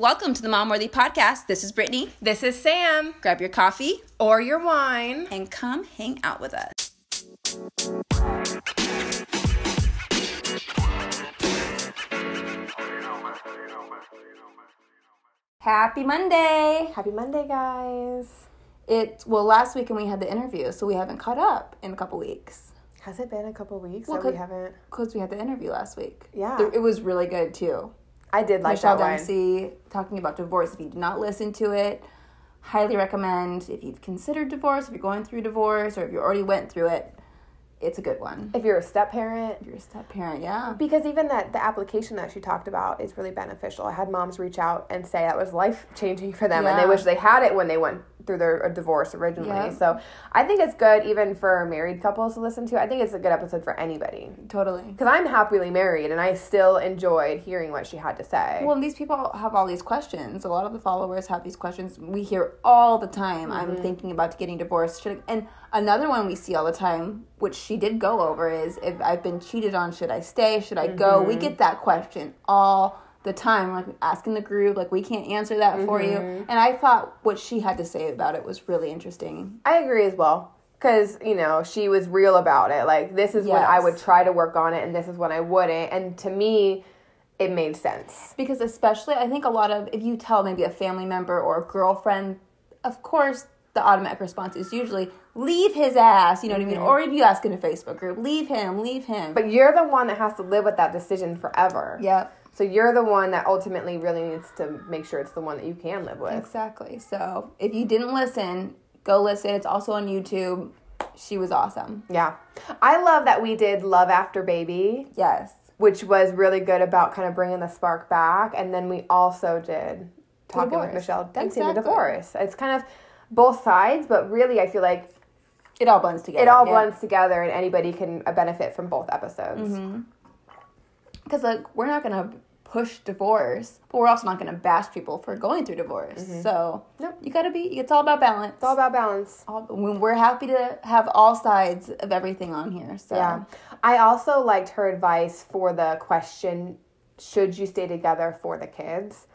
Welcome to the Mom Worthy Podcast. This is Brittany. This is Sam. Grab your coffee Or your wine. and come hang out with us. Happy Monday! Happy Monday, guys. It well, last week and we had the interview, so we haven't caught up in a couple weeks Has it been a couple weeks Well, that we haven't? because we had the interview last week. Yeah. It was really good too. I did like Michelle that one. Dempsey talking about divorce. If you did not listen to it, highly recommend. If you've considered divorce, if you're going through divorce, or if you already went through it, it's a good one. If you're a step parent, If you're a step parent, yeah. because even that the application that she talked about is really beneficial. I had moms reach out and say that was life changing for them, and they wish they had it when they went through their divorce originally. Yeah. So I think it's good even for married couples to listen to. I think it's a good episode for anybody Totally. because I'm happily married and I still enjoyed hearing what she had to say. Well, these people have all these questions. A lot of the followers have these questions. We hear all the time. I'm Mm-hmm. thinking about getting divorced. Should I, and another one we see all the time, which she did go over, is if I've been cheated on, should I stay? Should I go? Mm-hmm. We get that question all the time. Like asking the group, like we can't answer that for you. Mm-hmm. And I thought what she had to say about it was really interesting. I agree as well. Because, you know, she was real about it. Like, this is when I would try to work on it, and this is when I wouldn't. And to me, it made sense. Because especially, I think a lot of if you tell maybe a family member or a girlfriend, of course the automatic response is usually leave his ass. You know what I mean? Or if you ask in a Facebook group, leave him, leave him. But you're the one that has to live with that decision forever. yep, So you're the one that ultimately really needs to make sure it's the one that you can live with. exactly. So if you didn't listen, go listen. It's also on YouTube. She was awesome. Yeah. I love that we did Love After Baby, Yes. which was really good about kind of bringing the spark back. And then we also did Talking with divorce. Michelle Dempsey, the Exactly. divorce. It's kind of both sides, but really I feel like It all blends together. it all yeah. blends together and anybody can benefit from both episodes. Mm-hmm. Because like we're not gonna push divorce, but we're also not gonna bash people for going through divorce. Mm-hmm. So Nope. you gotta be. It's all about balance. It's all about balance. all, we're happy to have all sides of everything on here. So Yeah. I also liked her advice for the question should you stay together for the kids?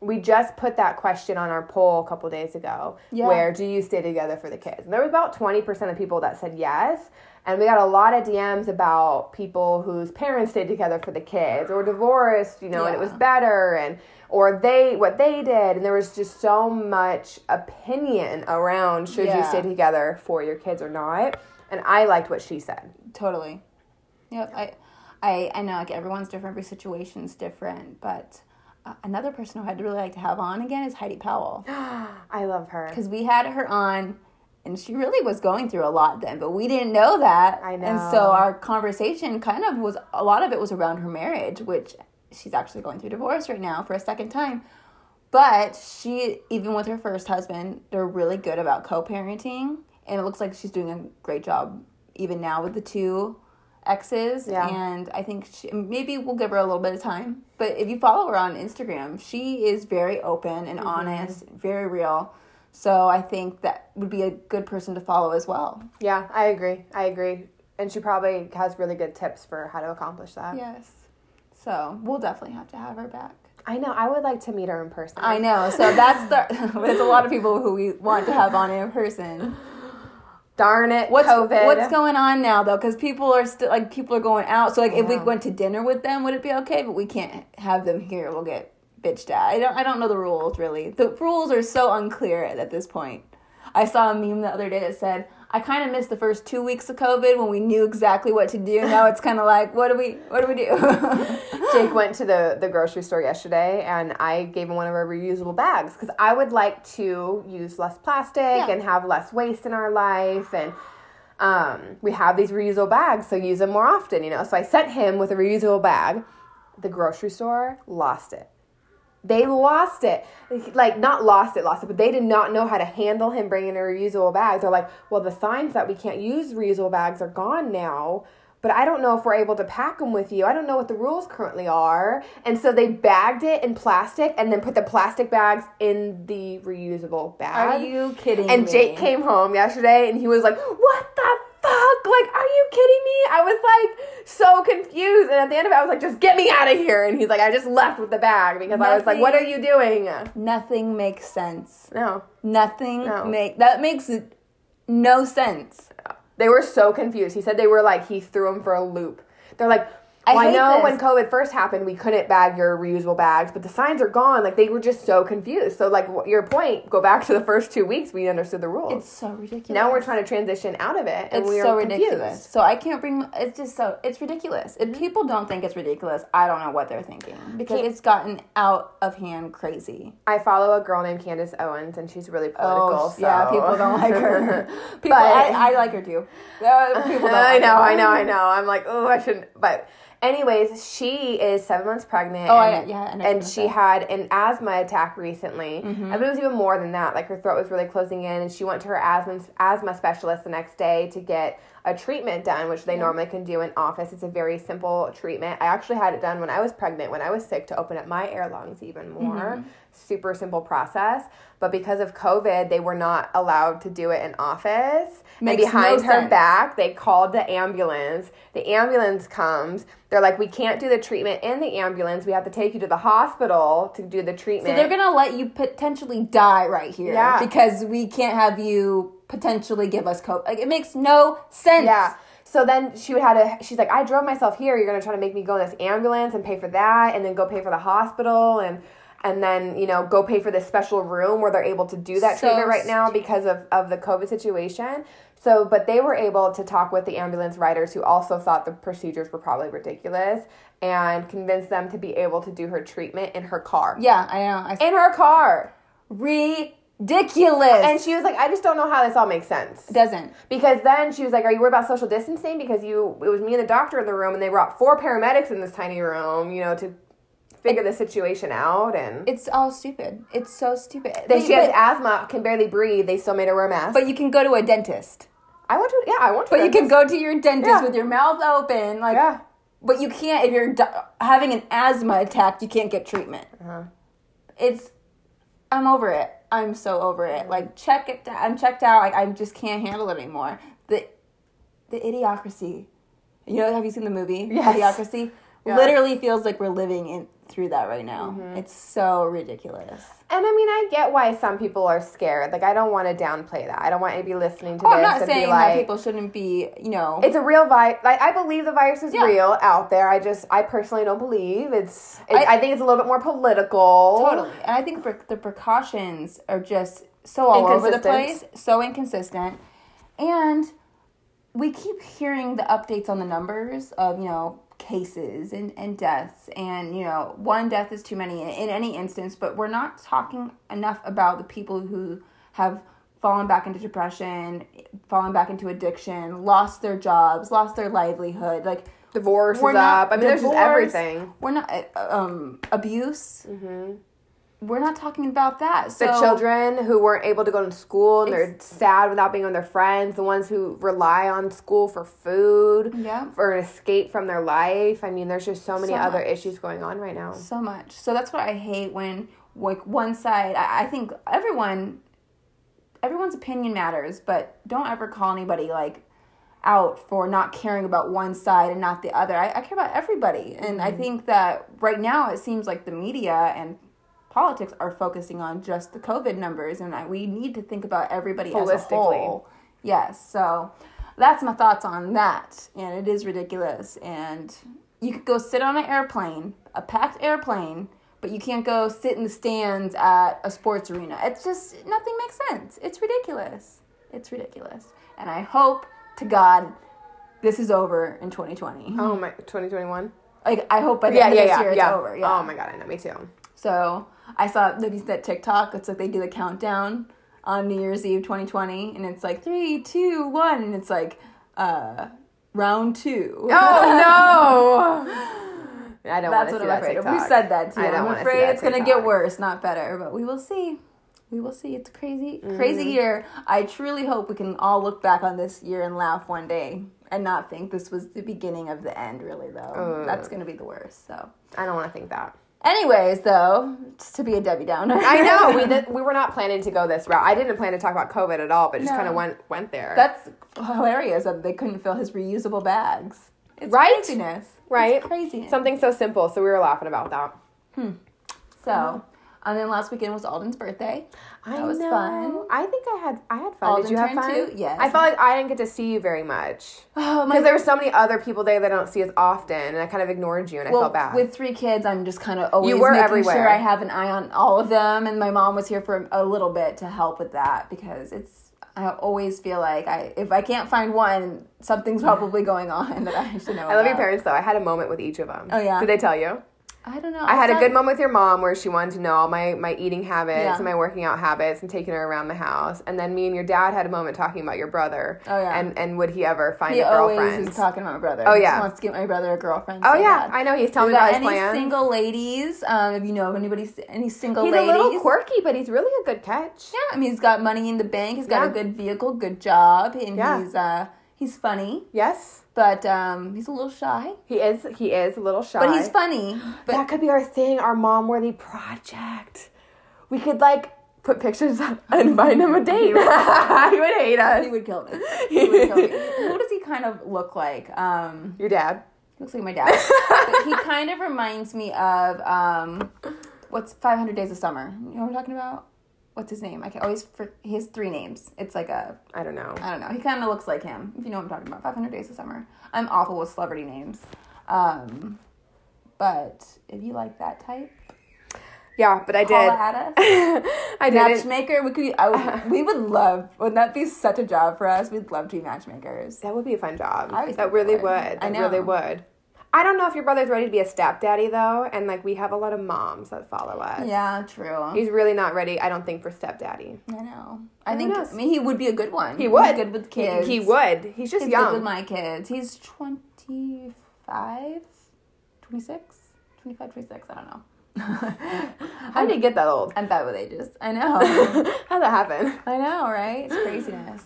We just put that question on our poll a couple days ago. Yeah. Where do you stay together for the kids? And there was about 20% of people that said yes. And we got a lot of DMs about people whose parents stayed together for the kids or divorced, you know, and it was better and or they what they did and there was just so much opinion around should you stay together for your kids or not. And I liked what she said. totally. Yep. I, I, I know like everyone's different, every situation's different, but uh, another person who I'd really like to have on again is Heidi Powell I love her. because we had her on. And she really was going through a lot then, but we didn't know that. I know. And so our conversation kind of was a lot of it was around her marriage, which she's actually going through divorce right now for a second time. But she, even with her first husband, they're really good about co parenting. And it looks like she's doing a great job even now with the two exes. Yeah. And I think she, maybe we'll give her a little bit of time. But if you follow her on Instagram, she is very open and mm-hmm. honest, very real. So I think that would be a good person to follow as well. Yeah, I agree. I agree. And she probably has really good tips for how to accomplish that. Yes. So we'll definitely have to have her back. I know. I would like to meet her in person. I know. So that's the. There's a lot of people who we want to have on in person. Darn it, What's COVID. what's going on now though? Because people are still like people are going out. So like if we went to dinner with them, would it be okay? But we can't have them here. We'll get bitched at. I don't. I don't know the rules really. The rules are so unclear at, at this point. I saw a meme the other day that said, "I kind of missed the first two weeks of COVID when we knew exactly what to do. Now it's kind of like, what do we? What do we do?" Jake went to the, the grocery store yesterday and I gave him one of our reusable bags because I would like to use less plastic Yeah. and have less waste in our life. And um, we have these reusable bags, so use them more often, you know. So I sent him with a reusable bag. The grocery store lost it. They lost it. Like, not lost it, lost it, but they did not know how to handle him bringing a reusable bag. They're like, well, the signs that we can't use reusable bags are gone now, but I don't know if we're able to pack them with you. I don't know what the rules currently are. And so they bagged it in plastic and then put the plastic bags in the reusable bag. Are you kidding me? And me? Jake came home yesterday and he was like, what the fuck? Like, are you kidding me? I was like so confused. And at the end of it, I was like, just get me out of here. And he's like, I just left with the bag because I was like, what are you doing? Nothing makes sense. No. Nothing No. make that makes no sense. They were so confused. He said they were like, he threw them for a loop. They're like, I well, I, know this. when COVID first happened, we couldn't bag your reusable bags, but the signs are gone. Like, they were just so confused. So, like, your point, go back to the first two weeks, we understood the rules. It's so ridiculous. now we're trying to transition out of it, and It's we are so confused. So I can't bring. It's just so. It's ridiculous. Mm-hmm. If people don't think it's ridiculous, I don't know what they're thinking because it's gotten out of hand crazy. I follow a girl named Candace Owens, and she's really political. so. Oh, yeah, people don't like her. People, But- I, I like her too. Uh, people don't I know, her. I know, I know. I'm like, oh, I shouldn't. But, anyways, she is seven months pregnant. Oh, and, I- yeah, I and she was had an asthma attack recently. Mm-hmm. I believe it was even more than that. Like her throat was really closing in, and she went to her asthma asthma specialist the next day to get a treatment done, which they normally can do in office. It's a very simple treatment. I actually had it done when I was pregnant, when I was sick, to open up my air lungs even more. Mm-hmm. Super simple process. But because of COVID, they were not allowed to do it in office. Makes and behind no her sense. back, they called the ambulance. The ambulance comes. They're like, we can't do the treatment in the ambulance. We have to take you to the hospital to do the treatment. So they're gonna let you potentially die right here Yeah. because we can't have you potentially give us cope. Like it makes no sense. Yeah. So then she would have to. She's like, I drove myself here. You're gonna try to make me go in this ambulance and pay for that, and then go pay for the hospital, and and then you know go pay for this special room where they're able to do that So treatment right now because of of the COVID situation. So, but they were able to talk with the ambulance riders who also thought the procedures were probably ridiculous and convince them to be able to do her treatment in her car. Yeah, I know. I, In her car. ridiculous. And she was like, I just don't know how this all makes sense. it doesn't. Because then she was like, "Are you worried about social distancing?" Because you, it was me and the doctor in the room, and they brought four paramedics in this tiny room, you know, to figure the situation out. And It's all stupid. It's so stupid. But- she has but, asthma, can barely breathe. They still made her wear a mask. but you can go to a dentist. I want to, yeah, I want to. But you can go to your dentist Yeah. with your mouth open, like. yeah, But you can't if you're having an asthma attack. You can't get treatment. Uh-huh. It's. I'm over it. I'm so over it. Like check it. I'm checked out. Like I just can't handle it anymore. The, the idiocracy. You know? Have you seen the movie? Yes. Idiocracy. Yeah. Literally feels like we're living in through that right now. Mm-hmm. It's so ridiculous. and I mean, I get why some people are scared. Like, I don't want to downplay that. I don't want to be listening to Oh, this I'm not and saying be like, that people shouldn't be. You know. it's a real virus. Like I believe the virus is Yeah. real out there. I just, I personally don't believe it's. it's I- I, think it's a little bit more political. Totally. And I think the precautions are just so all over the place, so inconsistent. And we keep hearing the updates on the numbers of, you know, cases and, and deaths. And, you know, one death is too many in, in any instance, but we're not talking enough about the people who have fallen back into depression, fallen back into addiction, lost their jobs, lost their livelihood. Like, Divorce is not up. I mean, there's just everything. We're not uh, um abuse. We're not talking about that. So the children who weren't able to go to school and they're sad without being with their friends, the ones who rely on school for food, Yeah. for an escape from their life. I mean, there's just so many So other much. issues going on right now. so much. So that's what I hate when like one side. I, I think everyone, everyone's opinion matters, but don't ever call anybody like out for not caring about one side and not the other. I, I care about everybody, and I mm-hmm. think that right now it seems like the media and politics are focusing on just the COVID numbers, and I, we need to think about everybody as a whole. Yes, so that's my thoughts on that, and it is ridiculous. And you could go sit on an airplane, a packed airplane, but you can't go sit in the stands at a sports arena. It's just nothing makes sense. It's ridiculous. It's ridiculous, and I hope to God this is over in 2020. Oh my, 2021? Like I hope by the Yeah, end yeah, of this yeah. year it's yeah. over. Yeah. Oh my god, I know, me too. So I saw that TikTok. It's like they do the countdown on New Year's Eve 2020, and it's like three, two, one, and it's like uh, round two. Oh no! I don't want That's to what I'm that afraid of. TikTok. We said that too. I don't I'm wanna see afraid it's gonna get worse, not better. But we will see. We will see. It's a crazy, crazy year. I truly hope we can all look back on this year and laugh one day and not think this was the beginning of the end. Really, though, that's gonna be the worst. So. I don't want to think that. Anyways, though, just to be a Debbie Downer. I know we did, we were not planning to go this route. I didn't plan to talk about COVID at all, but just No. kind of went went there. That's hilarious that they couldn't fill his reusable bags. It's Right? craziness. Right? It's crazy. something so simple. So we were laughing about that. Hmm. So, and then last weekend was Alden's birthday. I That was know. fun. I think I had I had fun. Alden Did you have fun? two? Yes. I felt like I didn't get to see you very much Oh my! because there were so many other people there that I don't see as often, and I kind of ignored you, and I felt bad. with three kids, I'm just kind of always You were making everywhere. sure I have an eye on all of them. And my mom was here for a little bit to help with that because it's. I always feel like I if I can't find one, something's probably going on that I should know. I love your parents though. I had a moment with each of them. Oh, yeah? Did they tell you? I don't know. I had a good moment with your mom where she wanted to know all my, my eating habits Yeah. and my working out habits and taking her around the house. And then me and your dad had a moment talking about your brother. Oh, yeah. And and would he ever find He a always girlfriend? is talking about my brother. Oh, He just yeah. wants to get my brother a girlfriend. oh so yeah, bad. I know he's telling me about any plans. single ladies? Um, if you know of anybody, any single he's ladies? He's a little quirky, but he's really a good catch. Yeah, I mean, he's got money in the bank. He's got Yeah. a good vehicle, good job, and Yeah. he's uh he's funny, Yes, but um he's a little shy. he is. He is a little shy. But he's funny. But that could be our thing, our mom worthy project. We could like put pictures up and find him a date. he would hate us. he would kill me. He would kill me. Who does he kind of look like? Um, Your dad. he looks like my dad. but he kind of reminds me of um, what's Five Hundred Days of Summer. You know what I'm talking about? What's his name? I can always for he has three names. It's like a I don't know. I don't know. He kind of looks like him. If you know what I'm talking about. 500 Days of Summer. I'm awful with celebrity names. Um, but if you like that type, Yeah, but I did. holla at us. I did. Matchmaker. We could. I would, we would love. Wouldn't that be such a job for us? We'd love to be matchmakers. That would be a fun job. I that really would. would. I That really would. I don't know if your brother's ready to be a stepdaddy though, and like we have a lot of moms that follow us. Yeah, true. He's really not ready, I don't think, for stepdaddy. I know. I Who think. knows? I mean, he would be a good one. He would. He's good with He- kids. He, would. He's just He's young. good with my kids. He's 25, 26, 25, 26. I don't know. How did he get that old? I'm bad with ages. I know. How'd that happen? I know, right? It's craziness.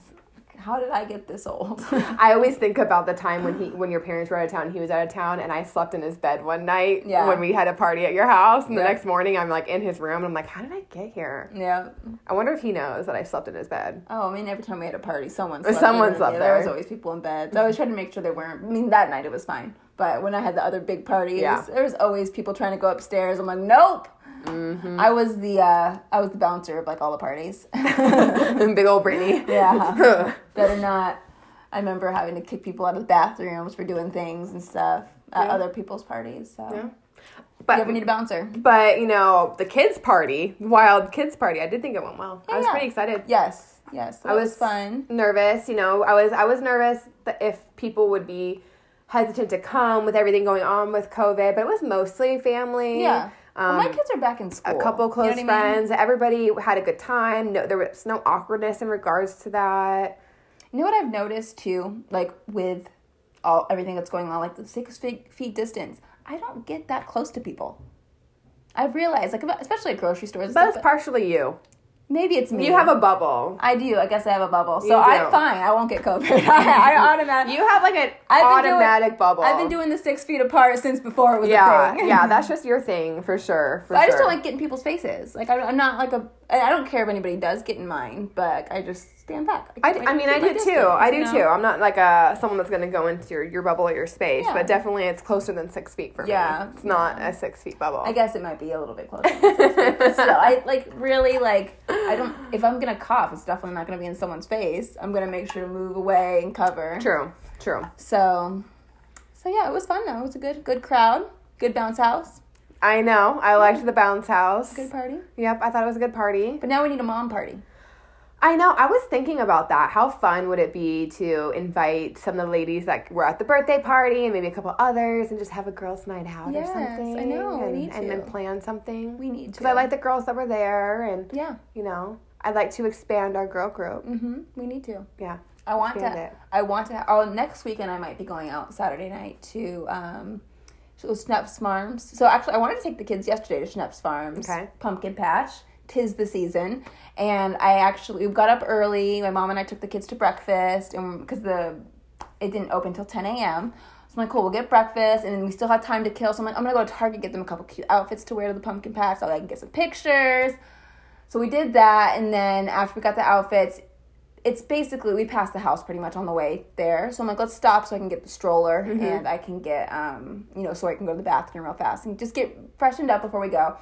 How did I get this old? I always think about the time when he, when your parents were out of town, he was out of town, and I slept in his bed one night Yeah. when we had a party at your house. And the next morning, I'm like in his room, and I'm like, how did I get here? yeah. I wonder if he knows that I slept in his bed. Oh, I mean, every time we had a party, someone slept someone slept yeah, There was always people in bed. So I always tried to make sure they weren't. I mean, that night it was fine. But when I had the other big parties, Yeah. there was always people trying to go upstairs. I'm like, nope. Mm-hmm. I was the uh, I was the bouncer of like all the parties. Big old Brittany. yeah, better not. I remember having to kick people out of the bathrooms for doing things and stuff at Yeah. other people's parties. So Yeah. you But ever need a bouncer? But you know, the kids' party, wild kids' party, I did think it went well. I was Yeah. pretty excited. Yes, yes. I was, was fun. Nervous, you know. I was I was nervous that if people would be hesitant to come with everything going on with COVID, but it was mostly family. Yeah. Um, well, my kids are back in school. a couple You know close what I mean? friends. Everybody had a good time. No, there was no awkwardness in regards to that. You know what I've noticed too, like with all everything that's going on, like the six feet, feet distance. I don't get that close to people. I've realized, like especially at grocery stores, But stuff, it's partially you. Maybe it's me. You have a bubble. I do. I guess I have a bubble, You so I'm fine. I won't get COVID. I, I automatically. You have like an I've automatic doing, bubble. I've been doing the six feet apart since before it was yeah, a thing. yeah. That's just your thing for sure. For I just sure. don't like getting people's faces. Like I'm not like a. I don't care if anybody does get in mine, but I just stand back. I, keep I mean, I do too. I do know? too. I'm not like a someone that's going to go into your, your bubble or your space, Yeah. but definitely it's closer than six feet for Yeah. me. It's not a six feet bubble. I guess it might be a little bit closer. but still, I like really like. I don't. If I'm gonna cough, it's definitely not gonna be in someone's face. I'm gonna make sure to move away and cover. True, true. So, so yeah, it was fun though. It was a good, good crowd, good bounce house, I know. I liked the bounce house. good party. Yep, I thought it was a good party. But now we need a mom party. I know. I was thinking about that. How fun would it be to invite some of the ladies that were at the birthday party and maybe a couple others and just have a girls' night out Yes, or something? I know, we And, need and then plan something. We need to. Because I like the girls that were there, and Yeah. you know, I'd like to expand our girl group. Mm-hmm. We need to. Yeah. I want to. it. I want to. Oh, next weekend I might be going out Saturday night to um, so Schnepf's Farms. So actually, I wanted to take the kids yesterday to Schnepf's Farms Okay. pumpkin patch. Tis the season, and I actually we got up early. My mom and I took the kids to breakfast, and because the it didn't open till ten a.m. So I'm like, cool, we'll get breakfast, and we still have time to kill. So I'm like, I'm gonna go to Target, get them a couple cute outfits to wear to the pumpkin patch, so I can get some pictures. So we did that, and then after we got the outfits, it's basically we passed the house pretty much on the way there. So I'm like, let's stop so I can get the stroller and I can get um, you know, so I can go to the bathroom real fast and just get freshened up before we go.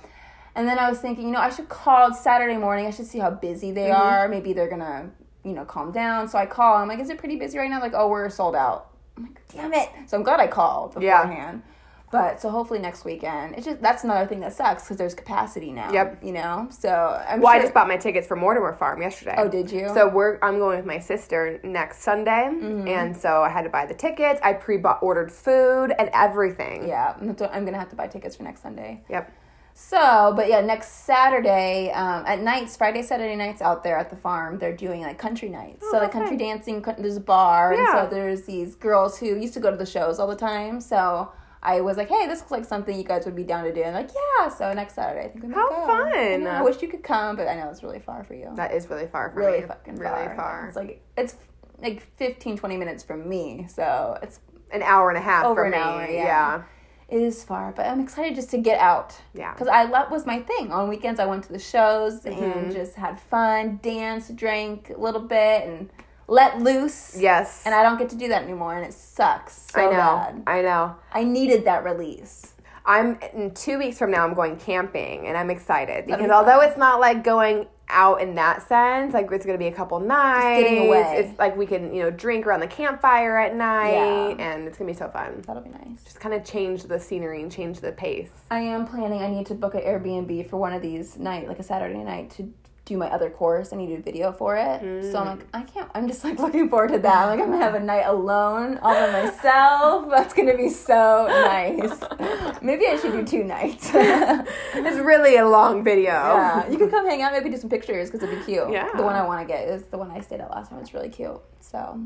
And then I was thinking, you know, I should call Saturday morning. I should see how busy they are. Maybe they're gonna, you know, calm down. So I call. I'm like, is it pretty busy right now? Like, oh, we're sold out. I'm like, damn it. So I'm glad I called beforehand. Yeah. But so hopefully next weekend. It's just that's another thing that sucks because there's capacity now. Yep. You know. So I'm Well, I just bought my tickets for Mortimer Farm yesterday. Oh, did you? So we're I'm going with my sister next Sunday, Mm-hmm. and so I had to buy the tickets. I pre-bought ordered food and everything. Yeah, I'm I'm gonna have to buy tickets for next Sunday. Yep. So, but yeah, next Saturday um, at nights, Friday, Saturday nights out there at the farm, they're doing like country nights. so like country dancing, there's a bar, and so there's these girls who used to go to the shows all the time. So I was like, hey, this looks like something you guys would be down to do. And like, yeah. So next Saturday, I think we might How go. fun. I, know, I wish you could come, but I know it's really far for you. That is really far from really me. fucking really far. far. It's like it's like 15, 20 minutes from me. So it's An hour and a half Over for an me. hour, yeah. yeah. It is far, but I'm excited just to get out. Yeah. Because I love was my thing. On weekends, I went to the shows Mm-hmm. and just had fun, danced, drank a little bit, and let loose. Yes. And I don't get to do that anymore, and it sucks so I know. bad. I know. I needed that release. I'm in two weeks from now. I'm going camping, and I'm excited because be although it's not like going out in that sense, like it's gonna be a couple nights. getting away. It's like we can you know drink around the campfire at night, Yeah. and it's gonna be so fun. That'll be nice. Just kind of change the scenery and change the pace. I am planning. I need to book an Airbnb for one of these night, like a Saturday night, to do my other course. I need to do video for it. So I'm mm. like, I can't. I'm just like looking forward to that. Like I'm gonna have a night alone, all by myself. That's gonna be so nice. Maybe I should do two nights. It's really a long video. Yeah, you can come hang out, maybe do some pictures because it'd be cute. Yeah. The one I want to get is the one I stayed at last time. It's really cute. So,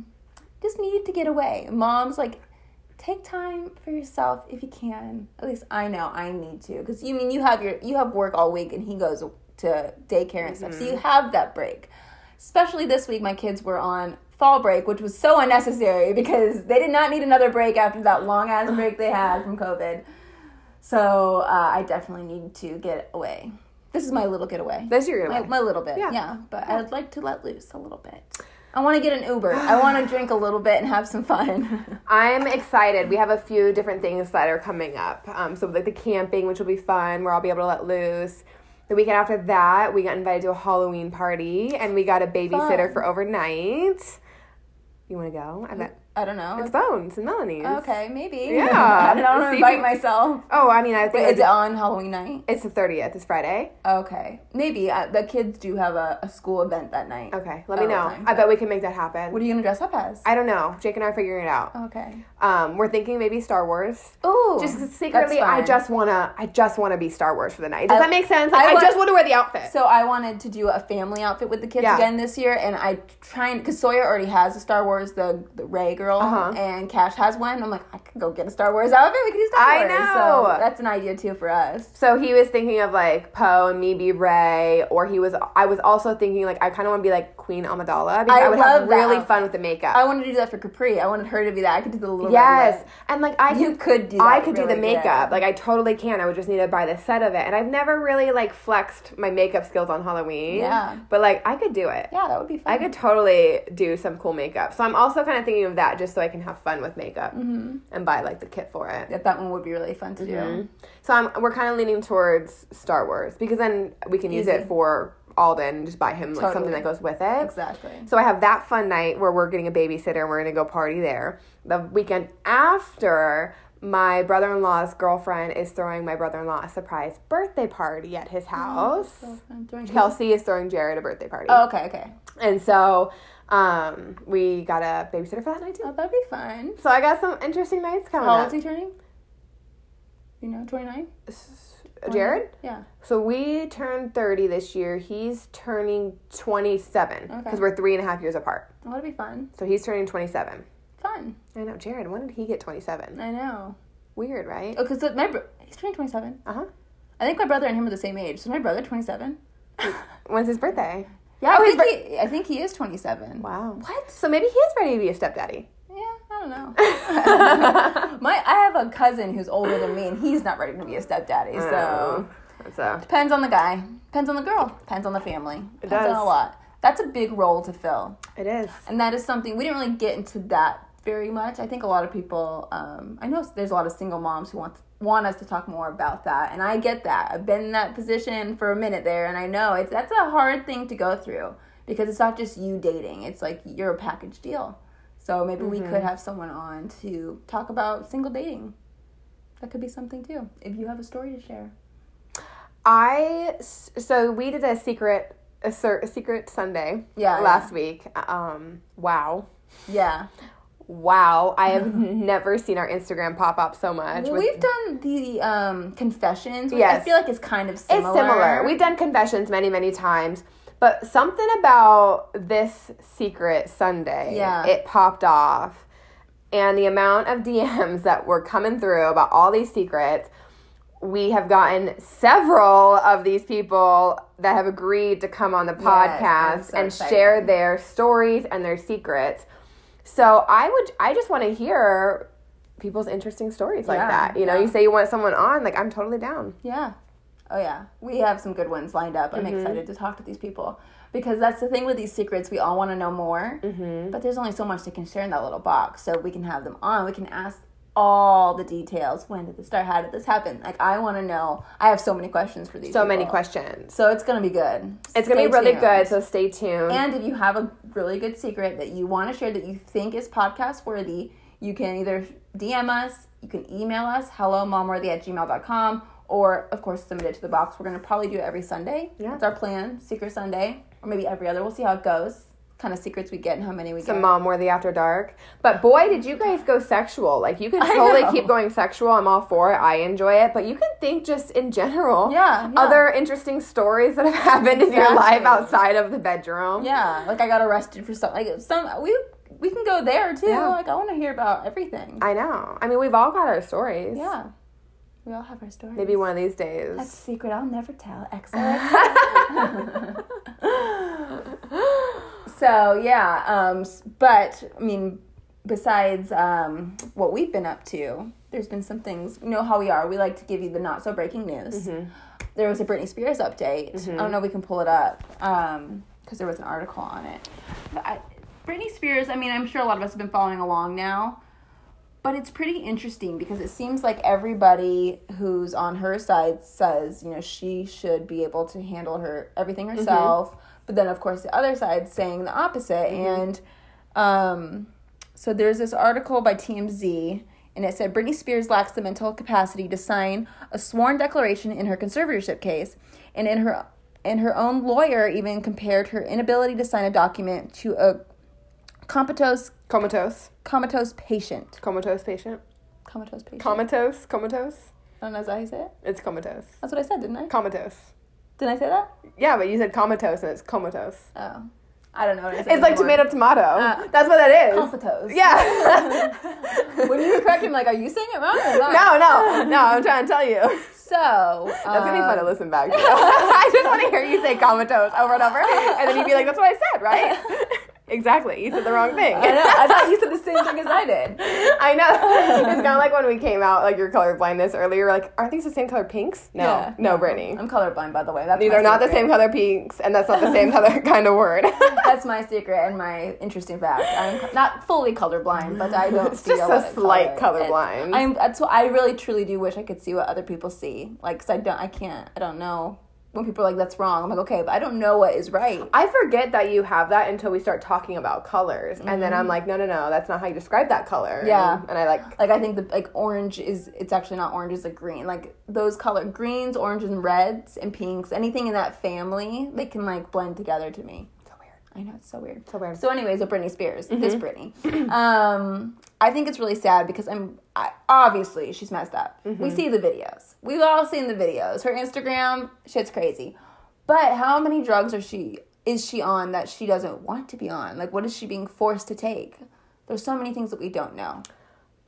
just need to get away. Mom's like, take time for yourself if you can. At least I know I need to because you mean you have your you have work all week and he goes to daycare and stuff, so you have that break. Especially this week, my kids were on fall break, which was so unnecessary because they did not need another break after that long ass break they had from COVID. So uh, I definitely need to get away. This is my little getaway. This year, My, my little bit, Yeah. yeah. But I'd like to let loose a little bit. I want to get an Uber. I want to drink a little bit and have some fun. I'm excited. We have a few different things that are coming up. Um, so like the camping, which will be fun, where I'll be able to let loose. The weekend after that, we got invited to a Halloween party, and we got a babysitter Fun. for overnight. You want to go? I bet I don't know. it's Bones and Melanie's. okay, maybe. Yeah. I don't want to invite you- myself. Oh, I mean, I think Wait, is it's, it on Halloween night? it's the thirtieth. It's Friday. Okay, maybe. Uh, the kids do have a, a school event that night. Okay, let me Oh, know. okay. I bet we can make that happen. What are you gonna dress up as? I don't know. Jake and I are figuring it out. okay. Um, we're thinking maybe Star Wars. Ooh, Just secretly, I just wanna, I just wanna be Star Wars for the night. Does I- that make sense? Like, I I, want- just want to wear the outfit. So I wanted to do a family outfit with the kids Yeah. again this year, and I trying because Sawyer already has a Star Wars, the the Rey girl, Uh-huh. and Cash has one. I'm like, I could go get a Star Wars outfit. We could do Star I Wars. know. So that's an idea too for us. So he was thinking of like Poe and me be Rey, or he was. I was also thinking like I kind of want to be like Queen Amidala because I I, would love have really outfit. fun with the makeup. I wanted to do that for Capri. I wanted her to be that. I could do the little yes, and like I You could do I could do the makeup. good. Like I totally can. I would just need to buy the set of it, and I've never really like flexed my makeup skills on Halloween. Yeah. but like I could do it. Yeah, that would be fun. I could totally do some cool makeup. So I'm also kind of thinking of that just so I can have fun with makeup Mm-hmm. and buy like the kit for it. That that one would be really fun to do. So I'm we're kind of leaning towards Star Wars because then we can use it for Alden and just buy him like something that goes with it. Exactly. So I have that fun night where we're getting a babysitter and we're gonna go party there. The weekend after, my brother-in-law's girlfriend is throwing my brother-in-law a surprise birthday party at his house. So fun. Throwing- Kelsey is throwing Jared a birthday party. Oh, okay, okay. And so um, we got a babysitter for that night too. Oh, that'd be fun. So I got some interesting nights coming How old up. is he turning? You know, twenty nine. Jared? Yeah. So we turned 30 this year. He's turning 27 because Okay. we're three and a half years apart. Oh, that'd be fun. So he's turning 27. Fun. I know, Jared, when did he get 27? I know. Weird, right? Oh, because my bro- he's turning twenty seven. Uh huh. I think my brother and him are the same age. So my brother twenty seven. When's his birthday? Yeah, Oh, I think he, I think he is twenty seven. Wow. What? So maybe he is ready to be a stepdaddy. Don't know. My I have a cousin who's older than me, and he's not ready to be a stepdaddy. So So depends on the guy, depends on the girl, depends on the family, depends on does. a lot. That's a big role to fill, it is. and that is something we didn't really get into that very much. I think a lot of people. Um, I know there's a lot of single moms who want want us to talk more about that, and I get that. I've been in that position for a minute there, and I know it's that's a hard thing to go through because it's not just you dating; it's like you're a package deal. So maybe we could have someone on to talk about single dating. That could be something too. If you have a story to share. I so we did a secret a, secret Sunday Yeah, last week. Um wow. Yeah. Wow, I have never seen our Instagram pop up so much. Well, with- we've done the um, confessions. Which Yes. I feel like it's kind of similar. It's similar. We've done confessions many, many times, but something about this secret Sunday, Yeah. it popped off, and the amount of DMs that were coming through about all these secrets. We have gotten several of these people that have agreed to come on the podcast so and excited. share their stories and their secrets. So I would, I just want to hear people's interesting stories like Yeah, that. You know, yeah. you say you want someone on, like I'm totally down. Yeah. Oh yeah. We have some good ones lined up. I'm excited to talk to these people because that's the thing with these secrets. We all want to know more, mm-hmm. but there's only so much they can share in that little box. So we can have them on. We can ask all the details. When did this start? How did this happen? Like I want to know. I have so many questions for these. So many questions. So it's gonna be good. It's gonna be really tuned. good, so stay tuned. And if you have a really good secret that you want to share that you think is podcast worthy, you can either DM us, you can email us, hello momworthy at gmail.com, or of course submit it to the box. We're gonna probably do it every Sunday. Yeah. That's our plan, Secret Sunday. Or maybe every other. We'll see how it goes. Kind of secrets we get and how many we Some get. Some mom worthy after dark. But boy, did you guys go sexual. Like you can totally keep going sexual. I'm all for it. I enjoy it. But you can think just in general. Yeah, yeah. Other interesting stories that have happened in your life outside of the bedroom. yeah, like I got arrested for something. Like some we we can go there too. Yeah. Like I want to hear about everything. I know. I mean, we've all got our stories. yeah, we all have our stories. Maybe one of these days. That's a secret I'll never tell. XOXO. so yeah, um, but I mean, besides um, what we've been up to, there's been some things. You know how we are. We like to give you the not so breaking news. There was a Britney Spears update. I don't know. if We can pull it up because there was an article on it. But I, Britney Spears. I mean, I'm sure a lot of us have been following along now. But it's pretty interesting because it seems like everybody who's on her side says, you know, she should be able to handle her everything herself. But then, of course, the other side saying the opposite. And um, so there's this article by TMZ, and it said Britney Spears lacks the mental capacity to sign a sworn declaration in her conservatorship case, and in her and her own lawyer even compared her inability to sign a document to a comatose Comatose. Comatose patient. Comatose patient. Comatose patient. Comatose. Comatose. I don't know. Is that how you say it? It's comatose. That's what I said, didn't I? Comatose. Didn't I say that? Yeah, but you said comatose and it's comatose. Oh. I don't know what I said. It's like anymore. tomato tomato. Uh, That's what that is. Comatose. Yeah. when you were correcting, like, are you saying it wrong or not? no, no, no. I'm trying to tell you. So. That's gonna be fun to um, listen back to. I just want to hear you say comatose over and over, and then you'd be like, "That's what I said, right?" exactly. You said the wrong thing. I know. I thought you said the same thing as I did. I know. It's kind of like when we came out, like your color blindness earlier. Like, aren't these the same color pinks? No, Yeah. no, Brittany. I'm colorblind, by the way. That's These are not the same color pinks, and that's not the same color kind of word. That's my secret and my interesting fact. I'm not fully colorblind, but I don't It's see just a, a slight color. And colorblind. I'm. That's what I really truly do wish I could see what other people see. Like, cause I don't. I can't. I don't know when people are like, "That's wrong." I'm like, okay, but I don't know what is right. I forget that you have that until we start talking about colors, and then I'm like, no, no, no, that's not how you describe that color. Mm-hmm. Yeah. and, and I like Like I think the like orange is it's actually not orange, it's like green. Like those color greens, oranges, and reds and pinks, anything in that family, they can like blend together to me. I know it's so weird. So weird. So, anyways, with Britney Spears, this Britney, um, I think it's really sad because I'm I, obviously she's messed up. We see the videos. We've all seen the videos. Her Instagram, shit's crazy. But how many drugs are she is she on that she doesn't want to be on? Like, what is she being forced to take? There's so many things that we don't know.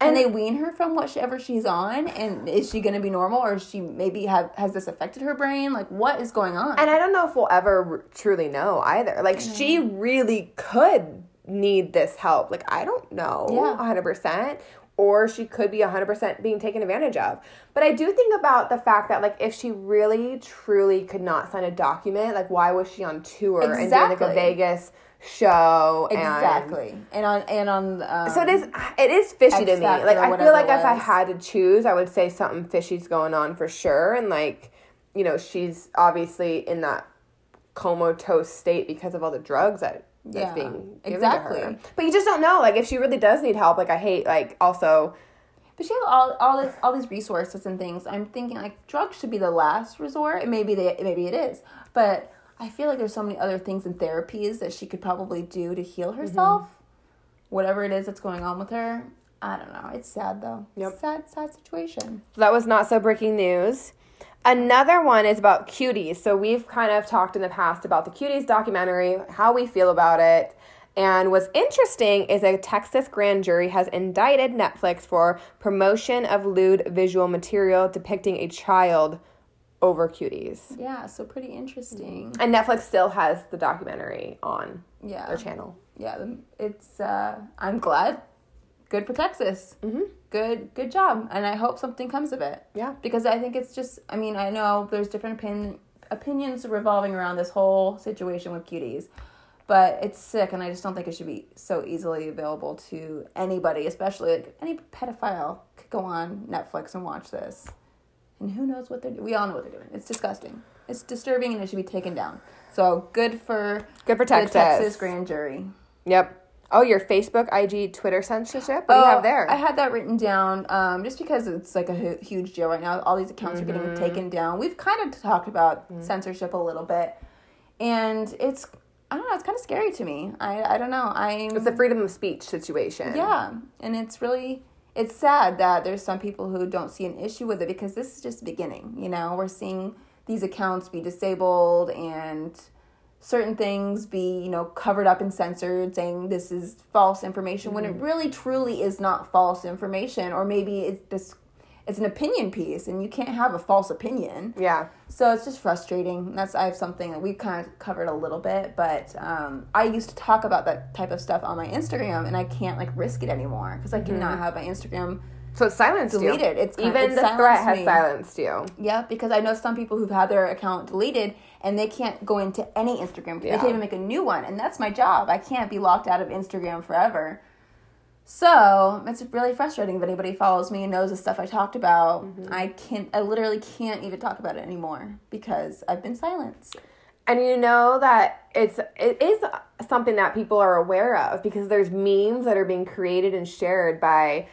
Can they wean her from whatever she's on? And is she going to be normal, or is she maybe have has this affected her brain? Like, what is going on? And I don't know if we'll ever truly know either. Like she mm-hmm. really could need this help. Like, I don't know Yeah. 100%. Or she could be 100% being taken advantage of. But I do think about the fact that, like, if she really, truly could not sign a document, like, why was she on tour and doing, like, a Vegas show? Exactly. And on and on. Um, so it is. It is fishy X to me. Like I feel like if I had to choose, I would say something fishy's going on for sure. And like, you know, she's obviously in that comatose state because of all the drugs that that's Yeah, being given exactly. to her. But you just don't know. Like if she really does need help. Like I hate. Like also. But she has all all this all these resources and things. I'm thinking like drugs should be the last resort, and maybe they maybe it is. But I feel like there's so many other things and therapies that she could probably do to heal herself. Mm-hmm. Whatever it is that's going on with her. I don't know. It's sad though. Yep. Sad, sad situation. That was not so breaking news. Another one is about cuties. So we've kind of talked in the past about the cuties documentary, how we feel about it. And what's interesting is a Texas grand jury has indicted Netflix for promotion of lewd visual material depicting a child over cuties. Yeah, so pretty interesting. And Netflix still has the documentary on Yeah. their channel. yeah, it's. Uh, I'm glad. Good for Texas. Mm-hmm. Good, good job, and I hope something comes of it. Yeah. because I think it's just. I mean, I know there's different opinion, opinions revolving around this whole situation with cuties, but it's sick, and I just don't think it should be so easily available to anybody, especially like any pedophile could go on Netflix and watch this, and who knows what they're doing. We all know what they're doing. It's disgusting. It's disturbing, and it should be taken down. So good for Good for the Texas. Texas grand jury. Yep. Oh, your Facebook, IG, Twitter censorship? What do you have there? Oh, I had that written down um, just because it's like a hu- huge deal right now. All these accounts are Mm-hmm. getting taken down. We've kind of talked about censorship a little bit, and it's I don't know. It's kind of scary to me. I I don't know. I'm it's a freedom of speech situation. yeah, and it's really it's sad that there's some people who don't see an issue with it because this is just the beginning. You know, we're seeing these accounts be disabled and certain things be you know covered up and censored saying this is false information when it mm. really truly is not false information or maybe it's just it's an opinion piece and you can't have a false opinion Yeah. so it's just frustrating. That's I have something that we kind of covered a little bit, but um, I used to talk about that type of stuff on my Instagram, and I can't like risk it anymore because I cannot have my Instagram. So it's silenced you. Deleted. It's kind- Even it the threat has me. silenced you. Yeah, because I know some people who've had their account deleted and they can't go into any Instagram. Yeah. They can't even make a new one, and that's my job. I can't be locked out of Instagram forever. So it's really frustrating if anybody follows me and knows the stuff I talked about. Mm-hmm. I can't. I literally can't even talk about it anymore because I've been silenced. And you know that it's it is something that people are aware of because there's memes that are being created and shared by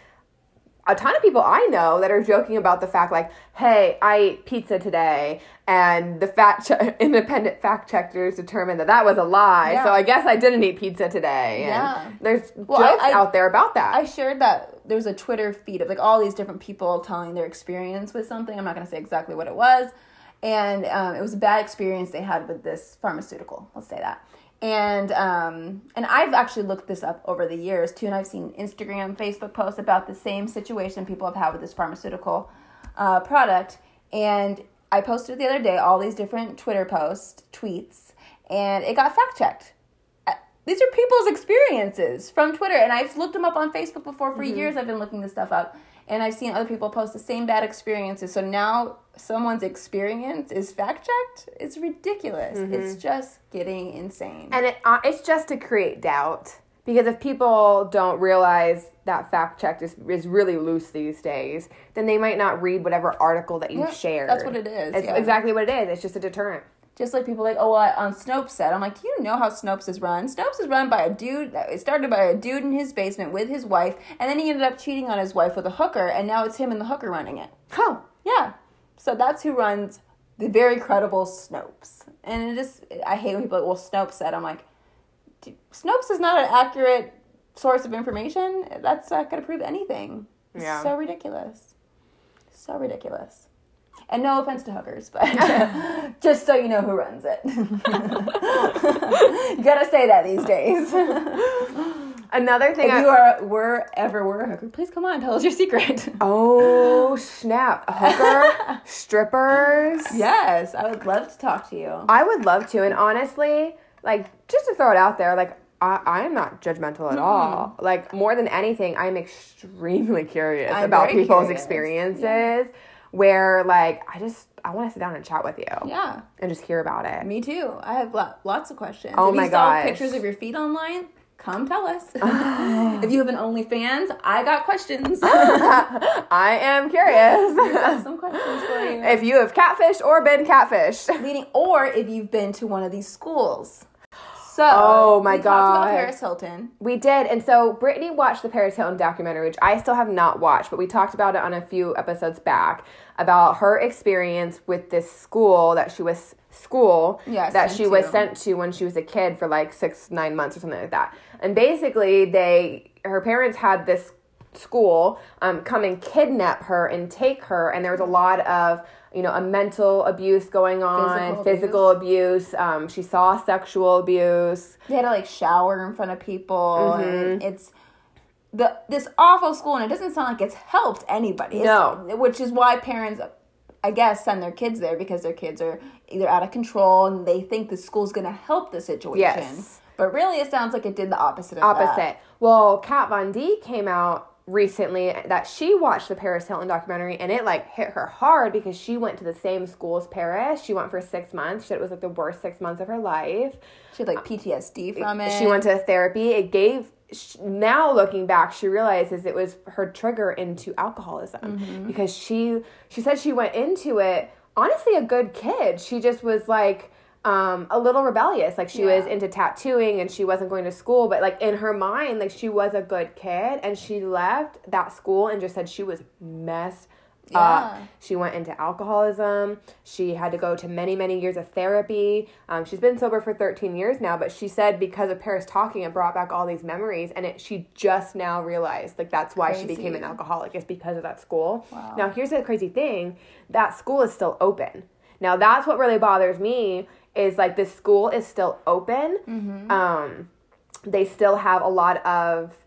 a ton of people I know that are joking about the fact like, "Hey, I ate pizza today," and the fact che- independent fact checkers determined that that was a lie. Yeah. So I guess I didn't eat pizza today. And Yeah. there's Well, I- jokes I- out there about that. I shared that there's a Twitter feed of like all these different people telling their experience with something. I'm not going to say exactly what it was. And um, it was a bad experience they had with this pharmaceutical. Let's say that. And um, and I've actually looked this up over the years too, and I've seen Instagram, Facebook posts about the same situation people have had with this pharmaceutical uh, product. And I posted the other day all these different Twitter posts, tweets, and it got fact checked these are people's experiences from Twitter, and I've looked them up on Facebook before. For years, I've been looking this stuff up, and I've seen other people post the same bad experiences. So now someone's experience is fact checked. It's ridiculous. It's just getting insane. And it, uh, it's just to create doubt. Because if people don't realize that fact check is, is really loose these days, then they might not read whatever article that you Yeah, shared. that's what it is, It's yeah. exactly what it is. It's just a deterrent. Just like people like, oh, well, on Snopes said, I'm like, you know how Snopes is run? Snopes is run by a dude. It started by a dude in his basement with his wife, and then he ended up cheating on his wife with a hooker, and now it's him and the hooker running it. Oh, Yeah. So that's who runs the very credible Snopes. And it just, I hate when people are like, well, Snopes said. I'm like, Snopes is not an accurate source of information. That's not going to prove anything. It's Yeah. so ridiculous. So ridiculous. And no offense to hookers, but just so you know who runs it. you gotta say that these days. another thing. if I- you are were ever were a hooker, please come on, tell us your secret. oh snap! Hooker strippers. yes, I would love to talk to you. I would love to, and honestly, like just to throw it out there, like I, I am not judgmental at all. Mm-hmm. Like more than anything, I'm extremely curious I'm about people's curious. experiences. Where like I just I want to sit down and chat with you Yeah. and just hear about it. Me too. I have lo- lots of questions. Oh if my you saw gosh. pictures of your feet online, come tell us. if you have an OnlyFans, I got questions. I am curious some questions for you. if you have catfished or been catfished. Leading, or if you've been to one of these schools. So, Oh my we talked about God. Paris Hilton. We did, and so Brittany watched the Paris Hilton documentary, which I still have not watched, but we talked about it on a few episodes back about her experience with this school that she was school Yeah, that she was sent to when she was a kid for like six nine months or something like that. And basically, they her parents had this school um, come and kidnap her and take her, and there was a lot of you know a mental abuse going on, Physical physical abuse. Um, she saw sexual abuse. They had to like shower in front of people, Mm-hmm. and it's the this awful school, and it doesn't sound like it's helped anybody. It's- No. which is why parents, I guess, send their kids there because their kids are either out of control and they think the school's going to help the situation. Yes. But really, it sounds like it did the opposite of opposite. that. Well, Kat Von D came out recently that she watched the Paris Hilton documentary and it like hit her hard because she went to the same school as Paris. She went for six months. She said it was like the worst six months of her life. She had like PTSD from it. She went to therapy. It gave now looking back, she realizes it was her trigger into alcoholism Mm-hmm. because she she said she went into it honestly a good kid. She just was like um, a little rebellious. Like she was into tattooing and she wasn't going to school, but like in her mind, like she was a good kid and she left that school and just said she was messed up. She went into alcoholism. She had to go to many, many years of therapy. Um, she's been sober for 13 years now, but she said because of Paris talking, it brought back all these memories. And it, she just now realized like that's why she became an alcoholic, is because of that school. Wow. Now, here's the crazy thing that school is still open. Now, that's what really bothers me is like this school is still open. Mm-hmm. Um, they still have a lot of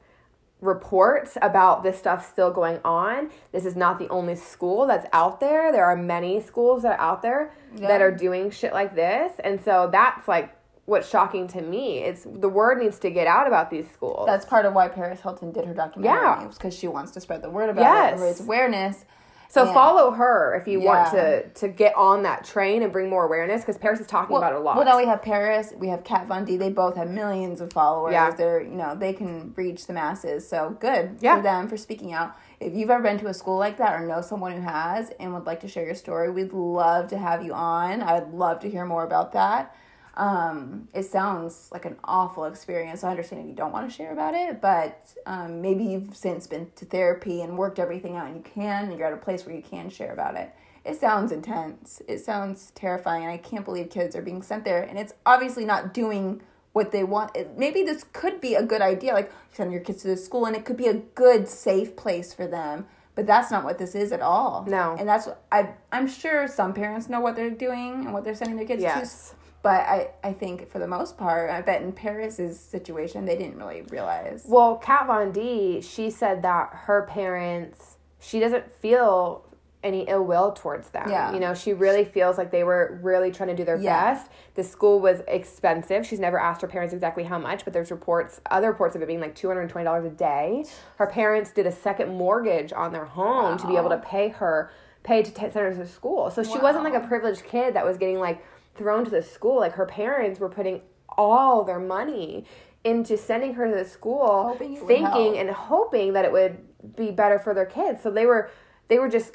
reports about this stuff still going on. This is not the only school that's out there. There are many schools that are out there that are doing shit like this. And so that's like what's shocking to me. It's the word needs to get out about these schools. That's part of why Paris Hilton did her documentary. Yeah. Because she wants to spread the word about it and Yes. raise awareness. So Yeah. follow her if you want to to get on that train and bring more awareness because Paris is talking about it a lot. Well, now we have Paris, we have Kat Von D. They both have millions of followers. Yeah. They're you know they can reach the masses. So good Yeah. for them for speaking out. If you've ever been to a school like that or know someone who has and would like to share your story, we'd love to have you on. I would love to hear more about that. Um, it sounds like an awful experience. I understand if you don't want to share about it, but um, maybe you've since been to therapy and worked everything out and you can, and you're at a place where you can share about it. It sounds intense. It sounds terrifying, I can't believe kids are being sent there. And it's obviously not doing what they want. It, maybe this could be a good idea, like send your kids to this school, and it could be a good, safe place for them. But that's not what this is at all. No. and that's I. I'm sure some parents know what they're doing and what they're sending their kids Yes. to. But I, I think for the most part, I bet in Paris's situation, they didn't really realize. Well, Kat Von D, she said that her parents, she doesn't feel any ill will towards them. Yeah. You know, she really feels like they were really trying to do their Yeah. best. The school was expensive. She's never asked her parents exactly how much, but there's reports, other reports of it being like $220 a day. Her parents did a second mortgage on their home to be able to pay her, pay to send her to school. So she wasn't like a privileged kid that was getting like thrown to the school. Like her parents were putting all their money into sending her to the school thinking and hoping that it would be better for their kids. So they were they were just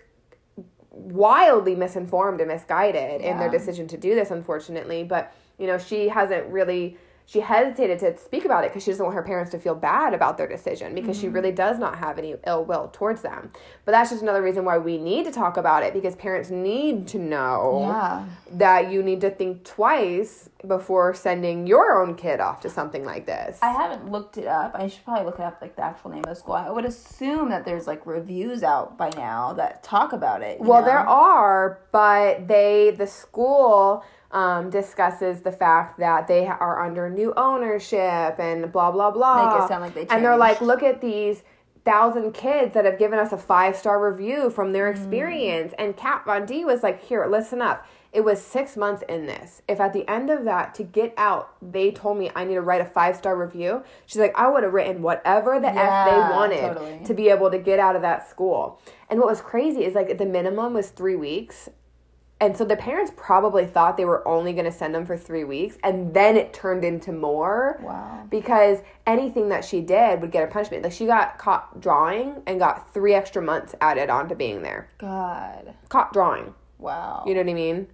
wildly misinformed and misguided in their decision to do this unfortunately, but you know, she hasn't really she hesitated to speak about it because she doesn't want her parents to feel bad about their decision because she really mm-hmm. does not have any ill will towards them. But that's just another reason why we need to talk about it because parents need to know Yeah. that you need to think twice before sending your own kid off to something like this. I haven't looked it up. I should probably look it up, like the actual name of the school. I would assume that there's like reviews out by now that talk about it. Well, know? there are, but they the school um, discusses the fact that they are under new ownership and blah blah blah. Make it sound like they changed. and they're like, look at these thousand kids that have given us a five star review from Mm. their experience. And Kat Von D was like, here, listen up. it was six months in this. If at the end of that, to get out, they told me I need to write a five star review, she's like, I would have written whatever the F they wanted totally. to be able to get out of that school. And what was crazy is like the minimum was three weeks. And so the parents probably thought they were only going to send them for three weeks, and then it turned into more Wow. because anything that she did would get a punishment. Like she got caught drawing and got three extra months added onto being there. God. Caught drawing. Wow. You know what I mean?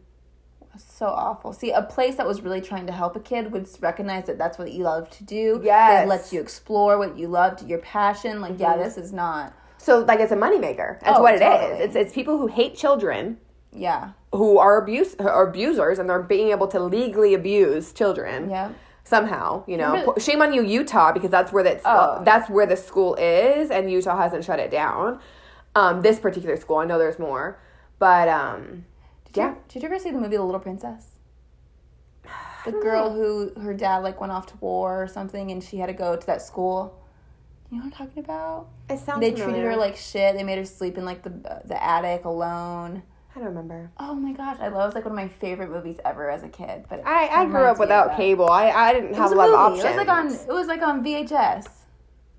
so awful. See, a place that was really trying to help a kid would recognize that that's what you love to do. Yes. That lets you explore what you loved, your passion. Like, yeah, mm-hmm. this is not. So like it's a moneymaker. That's Oh, what it is. It's it's people who hate children Yeah. who are abuse are abusers and they're being able to legally abuse children. Yeah. Somehow, you know, Remember- shame on you, Utah, because that's where that's Oh. that's where the school is, and Utah hasn't shut it down. Um, this particular school, I know there's more, but um, Did you, Yeah. did you ever see the movie The Little Princess? The girl who her dad like went off to war or something, and she had to go to that school. You know what I'm talking about? it sounds. they treated her like shit. They made her sleep in like the the attic alone. I don't remember. Oh my gosh, I love it was like one of my favorite movies ever as a kid. But I, I grew up without cable. I, I didn't have a a lot of options. It was like on it was like on VHS.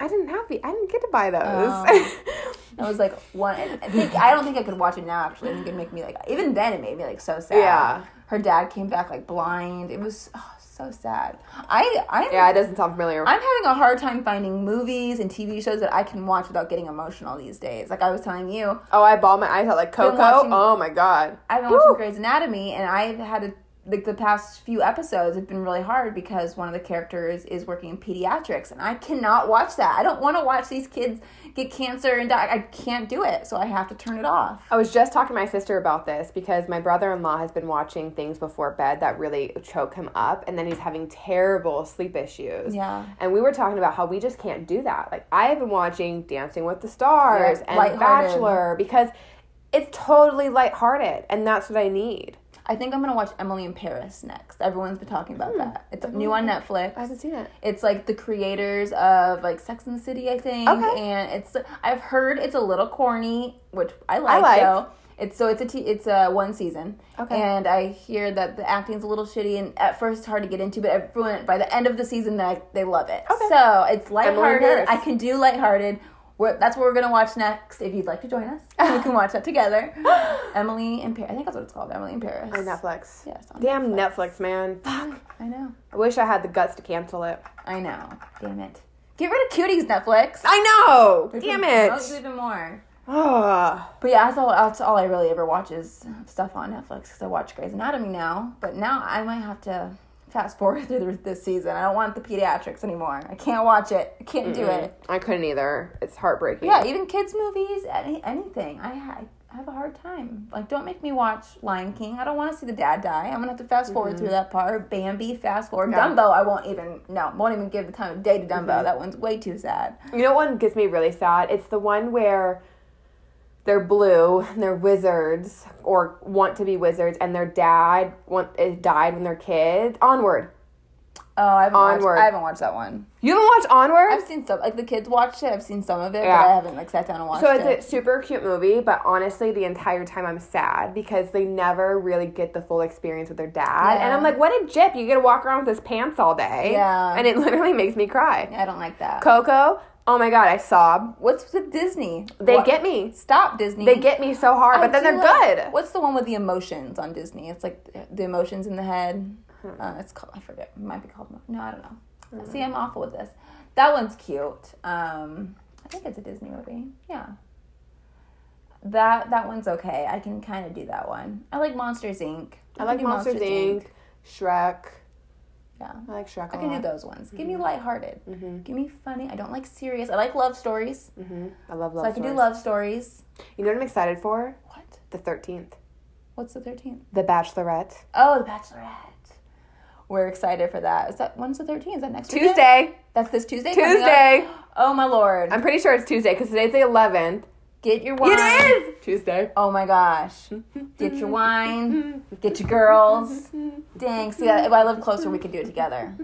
I didn't have. the- I didn't get to buy those. Oh. It was like one. I think I don't think I could watch it now. Actually, I think it'd make me like even then it made me like so sad. Yeah. Her dad came back like blind. It was oh, so sad. I I yeah, it doesn't sound familiar. I'm having a hard time finding movies and TV shows that I can watch without getting emotional these days. Like I was telling you, oh, I bawled my eyes out like Coco. watching- oh my god. I've been Woo. watching Grey's Anatomy, and I've had to like the past few episodes have been really hard because one of the characters is working in pediatrics, and I cannot watch that. I don't want to watch these kids get cancer and die. I can't do it, so I have to turn it off. I was just talking to my sister about this because my brother in law has been watching things before bed that really choke him up, and then he's having terrible sleep issues. Yeah. And we were talking about how we just can't do that. Like, I have been watching Dancing with the Stars Yeah, and. Bachelor because it's totally lighthearted, and that's what I need. I think I'm gonna watch Emily in Paris next. Everyone's been talking about hmm. that. It's new on Netflix. I haven't seen it. It's like the creators of like Sex and the City, I think. Okay. And it's I've heard it's a little corny, which I like, I like. though. It's so it's a t- it's a one season. Okay. And I hear that the acting's a little shitty and at first it's hard to get into, but everyone by the end of the season they they love it. Okay. So it's lighthearted. I can do lighthearted. We're, that's what we're gonna watch next. If you'd like to join us, we can watch that together. Emily in Paris. I think that's what it's called. Emily in Paris. On Netflix. Yes. On Damn Netflix, man. Fuck. I know. I wish I had the guts to cancel it. I know. Damn it. Get rid of cuties, Netflix. I know. There's Damn even- no, there's it. even more. Oh. But yeah, that's all. That's all I really ever watch is stuff on Netflix because I watch Grey's Anatomy now. But now I might have to fast forward through this season. I don't want the pediatrics anymore. I can't watch it. I can't do it. I couldn't either. It's heartbreaking. Yeah, even kids movies, any, anything. I, ha- I have a hard time. Like, don't make me watch Lion King. I don't want to see the dad die. I'm gonna have to fast forward through that part. Bambi, fast forward. Yeah. Dumbo, I won't even. No, won't even give the time of day to Dumbo. That one's way too sad. You know what one gets me really sad? It's the one where they're blue and they're wizards or want to be wizards and their dad want, is died when they're kids. Onward. Oh, I haven't Onward. watched. I haven't watched that one. You haven't watched Onward? I've seen some. Like the kids watched it. I've seen some of it, Yeah. but I haven't like sat down and watched it. so it's it. a super cute movie, but honestly, the entire time I'm sad because they never really get the full experience with their dad. And I'm like, what a jip! You get to walk around with his pants all day. Yeah. And it literally makes me cry. I don't like that. Coco, oh my god, I sob. What's with Disney? They What- get me. Stop Disney. They get me so hard, I but then they're like- good. What's the one with the emotions on Disney? It's like the emotions in the head. Hmm. Uh, it's called. I forget. It might be called. No, I don't know. See, I'm awful with this. That one's cute. Um, I think it's a Disney movie. Yeah. That that one's okay. I can kind of do that one. I like Monsters Inc. I like can do Monsters Inc., Shrek. Yeah. I like Shrek. I can do those ones. Give Mm-hmm. me lighthearted. Give me funny. I don't like serious. I like love stories. Mm-hmm. I love love. so I can do love stories. You know what I'm excited for? What? The 13th. What's the 13th? The Bachelorette. Oh, The Bachelorette. We're excited for that. Is that when's the 13th? Is that next weekend? Tuesday. That's this Tuesday? Tuesday. Oh my lord. I'm pretty sure it's Tuesday because today's the 11th. Get your wine. It is Tuesday. Oh my gosh. Get your wine. Get your girls. Dang. See, if I live closer, we could do it together.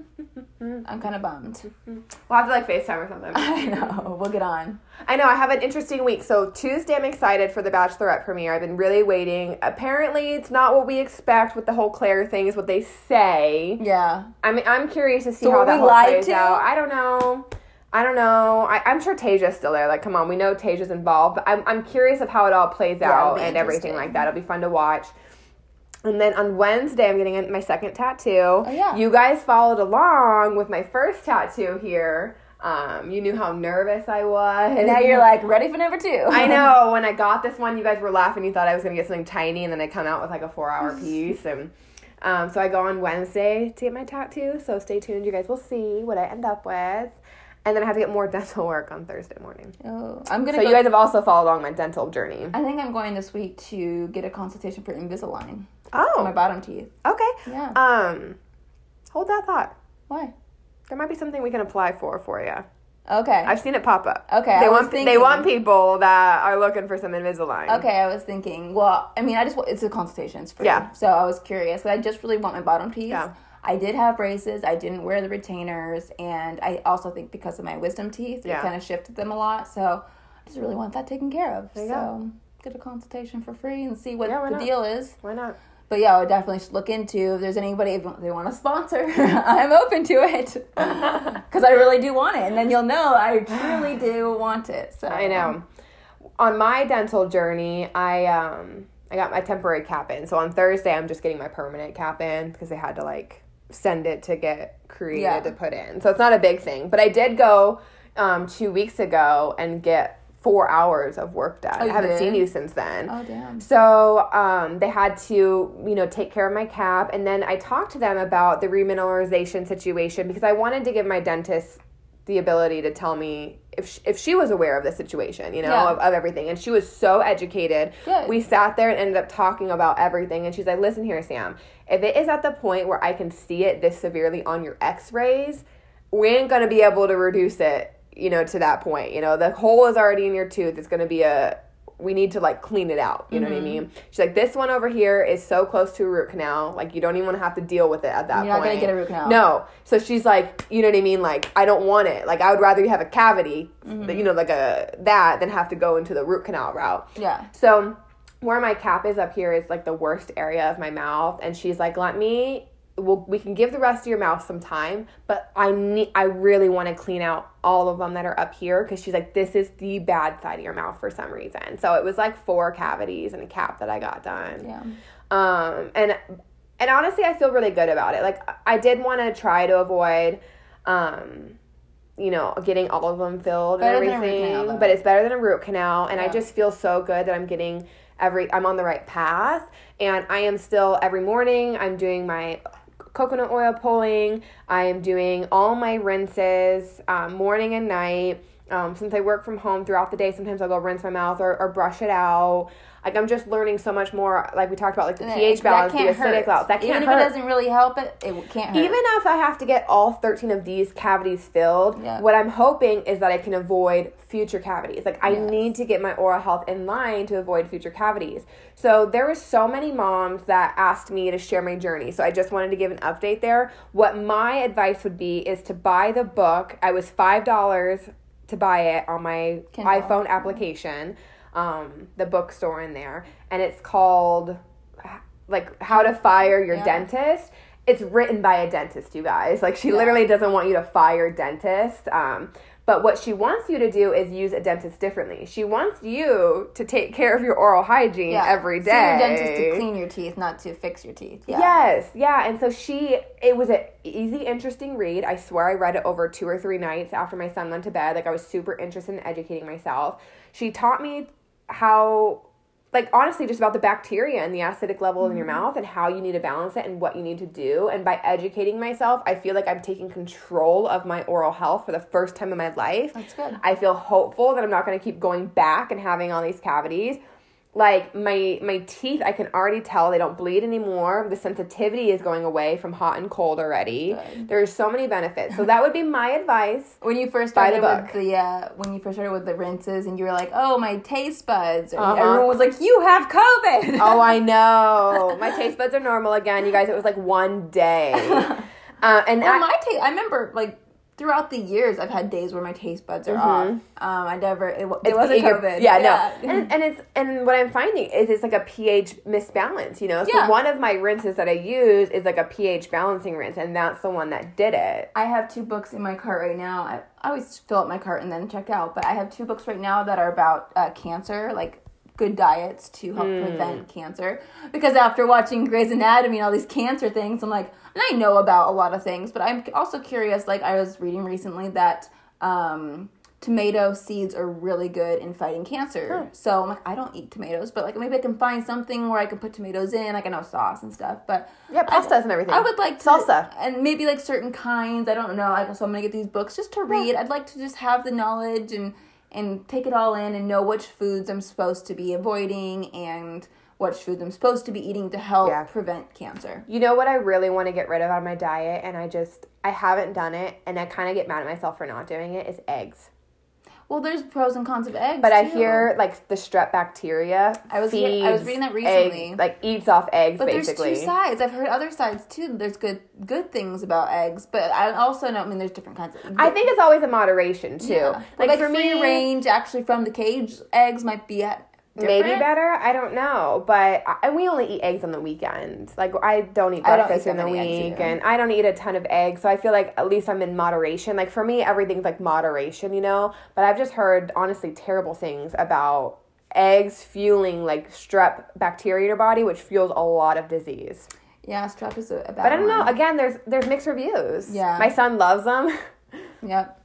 I'm kind of bummed. We'll have to like FaceTime or something. I know. We'll get on. I know, I have an interesting week. So, Tuesday, I'm excited for the Bachelorette premiere. I've been really waiting. Apparently, it's not what we expect with the whole Clare thing, is what they say. Yeah. I mean, I'm curious to see So how that we whole lied plays to? out. I don't know. I don't know. I, I'm sure Tayshia's still there. Like, come on, we know Tayshia's involved, but I'm, I'm curious of how it all plays Yeah, out and everything like that. It'll be fun to watch. And then on Wednesday, I'm getting my second tattoo. Oh, yeah. You guys followed along with my first tattoo here. Um, you knew how nervous I was. And now you're like ready for number two. I know. When I got this one, you guys were laughing. You thought I was gonna get something tiny, and then I come out with like a four-hour piece. And um, so I go on Wednesday to get my tattoo. So stay tuned. You guys will see what I end up with. And then I have to get more dental work on Thursday morning. Oh, I'm gonna. So go, you guys have also followed along my dental journey. I think I'm going this week to get a consultation for Invisalign Oh, my bottom teeth. okay. Yeah. Um, hold that thought. Why? There might be something we can apply for for you. Okay. I've seen it pop up. Okay, They want they want people that are looking for some Invisalign. Okay, I was thinking. Well, I mean, I just it's a consultation, it's free. Yeah. So I was curious, I just really want my bottom teeth. Yeah. I did have braces. I didn't wear the retainers, and I also think because of my wisdom teeth, Yeah. it kind of shifted them a lot. So I just really want that taken care of. So go. get a consultation for free and see what Yeah, the not? deal is. Why not? But yeah, I would definitely look into if there's anybody if they want to sponsor. I'm open to it because I really do want it, and then you'll know I truly do want it. So I know. On my dental journey, I um I got my temporary cap in. So on Thursday, I'm just getting my permanent cap in because they had to like send it to get created Yeah. to put in. So it's not a big thing. But I did go um two weeks ago and get four hours of work done. Oh, I haven't did? seen you since then. Oh damn. So um, they had to, you know, take care of my cap, and then I talked to them about the remineralization situation because I wanted to give my dentist the ability to tell me if she, if she was aware of the situation, you know, Yeah. of, of everything. And she was so educated. Good. We sat there and ended up talking about everything. And she's like, "Listen here, Sam. If it is at the point where I can see it this severely on your X-rays, we ain't gonna be able to reduce it, you know, to that point. You know, the hole is already in your tooth. It's gonna be a we need to like clean it out. You know what I Mm-hmm. mean? She's like, this one over here is so close to a root canal, like you don't even want to have to deal with it at that You're not point. gonna get a root canal. No. So she's like, you know what I mean? Like I don't want it. Like I would rather you have a cavity, Mm-hmm. you know, like a that than have to go into the root canal route. Yeah. So where my cap is up here is like the worst area of my mouth, and she's like, "Let me. Well, we can give the rest of your mouth some time, but I need. I really want to clean out all of them that are up here because she's like, this is the bad side of your mouth for some reason. So it was like four cavities and a cap that I got done. Yeah. Um, and and honestly, I feel really good about it. Like I did want to try to avoid, um, you know, getting all of them filled Better and than a root everything. canal, but it's better than a root canal, and I just feel so good that I'm getting every. I'm on the right path, and I am still every morning. I'm doing my coconut oil pulling. I am doing all my rinses um, morning and night. Um, since I work from home throughout the day, sometimes I'll go rinse my mouth or, or brush it out. Like I'm just learning so much more. Like we talked about, like the pH balance, the acidic hurt. balance. That can't Even if it doesn't really help it, it can't hurt. Even if I have to get all 13 of these cavities filled, Yeah. what I'm hoping is that I can avoid future cavities. Like I Yes. need to get my oral health in line to avoid future cavities. So there were so many moms that asked me to share my journey. So I just wanted to give an update there. What my advice would be is to buy the book. I was $5 to buy it on my Kindle. iPhone application, um, the bookstore in there, and it's called like How to Fire Your Yeah. Dentist. It's written by a dentist, you guys. Like she Yeah. literally doesn't want you to fire dentists. Um, but what she wants you to do is use a dentist differently. She wants you to take care of your oral hygiene yeah. every See your dentist to clean your teeth, not to fix your teeth. Yeah. Yes, yeah. And so she, it was an easy, interesting read. I swear I read it over two or three nights after my son went to bed. Like I was super interested in educating myself. She taught me how, like honestly, just about the bacteria and the acidic level in your Mm-hmm. mouth and how you need to balance it and what you need to do. And by educating myself, I feel like I'm taking control of my oral health for the first time in my life. That's good. I feel hopeful that I'm not going to keep going back and having all these cavities. Like my my teeth, I can already tell they don't bleed anymore. The sensitivity is going away from hot and cold already. Good. There's so many benefits. So that would be my advice. When you first the started book. with the uh, when you first started with the rinses and you were like, "Oh, my taste buds," Uh-huh. everyone was like, "You have COVID." Oh, I know. My taste buds are normal again, you guys. It was like one day. Uh, and Well, I, my taste. I remember like throughout the years, I've had days where my taste buds are off. Um, I never. It, it wasn't COVID. Yeah, no. And, and it's and what I'm finding is it's like a pH misbalance, you know. So Yeah. one of my rinses that I use is like a pH balancing rinse, and that's the one that did it. I have two books in my cart right now. I, I always fill up my cart and then check out, but I have two books right now that are about uh, cancer, like good diets to help Hmm. prevent cancer. Because after watching Grey's Anatomy and all these cancer things, I'm like, and I know about a lot of things, but I'm also curious. Like I was reading recently that um, tomato seeds are really good in fighting cancer. So I'm like, I don't eat tomatoes, but like maybe I can find something where I can put tomatoes in, like I know sauce and stuff. But Yeah, I- pastas and everything. I would like to, Salsa. and maybe like certain kinds. I don't know. Like, so I'm gonna get these books just to read. I'd like to just have the knowledge and and take it all in and know which foods I'm supposed to be avoiding and which foods I'm supposed to be eating to help Yeah. prevent cancer. You know what I really want to get rid of on my diet, and I just I haven't done it, and I kind of get mad at myself for not doing it. Is eggs. Well, there's pros and cons of eggs. But I hear like the strep bacteria. I was hear- I was reading that egg- recently. like eats off eggs But basically. there's two sides. I've heard other sides too. There's good good things about eggs, but I also know. I mean, there's different kinds of. I think it's always a moderation too. Yeah. Like, like for free me, range, actually from the cage eggs might be at maybe better. I don't know, but I, and we only eat eggs on the weekends. Like I don't eat I don't breakfast eat in the that many eggs week, and I don't eat a ton of eggs. So I feel like at least I'm in moderation. Like for me, everything's like moderation, you know. But I've just heard honestly terrible things about eggs fueling like strep bacteria in your body, which fuels a lot of disease. Yeah, strep is a, a bad But I don't know. one. Again, there's there's mixed reviews. Yeah. my son loves them. Yep.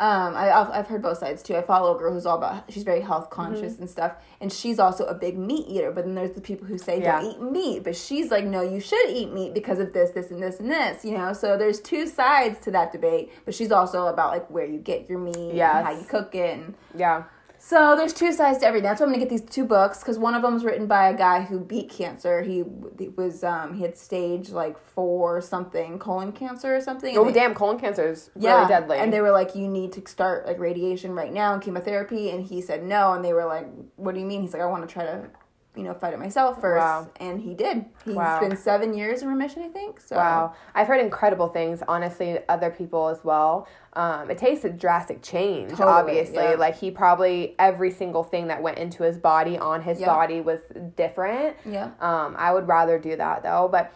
Um, I, I've, heard both sides too. I follow a girl who's all about, she's very health conscious Mm-hmm. and stuff. And she's also a big meat eater. But then there's the people who say, Yeah. don't eat meat. But she's like, no, you should eat meat because of this, this, and this, and this, you know? So there's two sides to that debate. But she's also about like where you get your meat Yes. and how you cook it. And yeah. So there's two sides to everything. That's why I'm gonna get these two books because one of them was written by a guy who beat cancer. He, he was um, he had stage like four something colon cancer or something. Oh they- damn, colon cancer is really deadly. and they were like, you need to start like radiation right now and chemotherapy. And he said no. And they were like, what do you mean? He's like, I want to try to, you know, fight it myself first. Wow. And he did. He's Wow. been seven years in remission, I think. So Wow, I've heard incredible things. Honestly, other people as well. Um, it takes a drastic change. Totally, obviously, yeah. like he probably every single thing that went into his body on his Yeah. body was different. Yeah. Um, I would rather do that though, but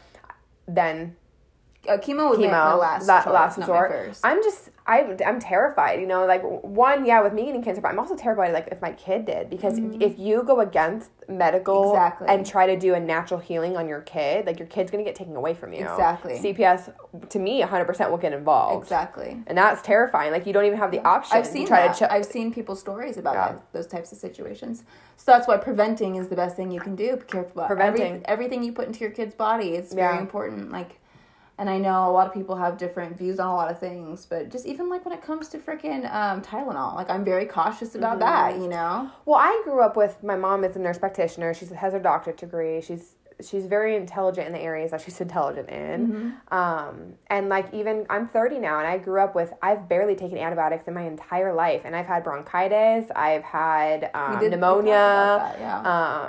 then Uh, chemo was chemo, my last that choice, last resort. first. I'm just, I'm, I'm terrified. You know, like one, yeah, with me getting cancer, but I'm also terrified, like if my kid did, because if you go against medical Mm-hmm. Exactly. and try to do a natural healing on your kid, like your kid's gonna get taken away from you. Exactly. CPS to me, 100 percent will get involved. exactly. And that's terrifying. Like you don't even have the option I've seen to try that. to. Ch- I've seen people's stories about Yeah. that, those types of situations. So that's why preventing is the best thing you can do. Be careful about every- Preventing. everything you put into your kid's body. It's Yeah. very important. Like, and I know a lot of people have different views on a lot of things, but just even like when it comes to freaking um, Tylenol, like I'm very cautious about that. You know. Well, I grew up with my mom is a nurse practitioner. She has her doctorate degree. She's she's very intelligent in the areas that she's intelligent in. Mm-hmm. Um, and like even I'm 30 now, and I grew up with I've barely taken antibiotics in my entire life, and I've had bronchitis. I've had um, did- pneumonia. that, yeah.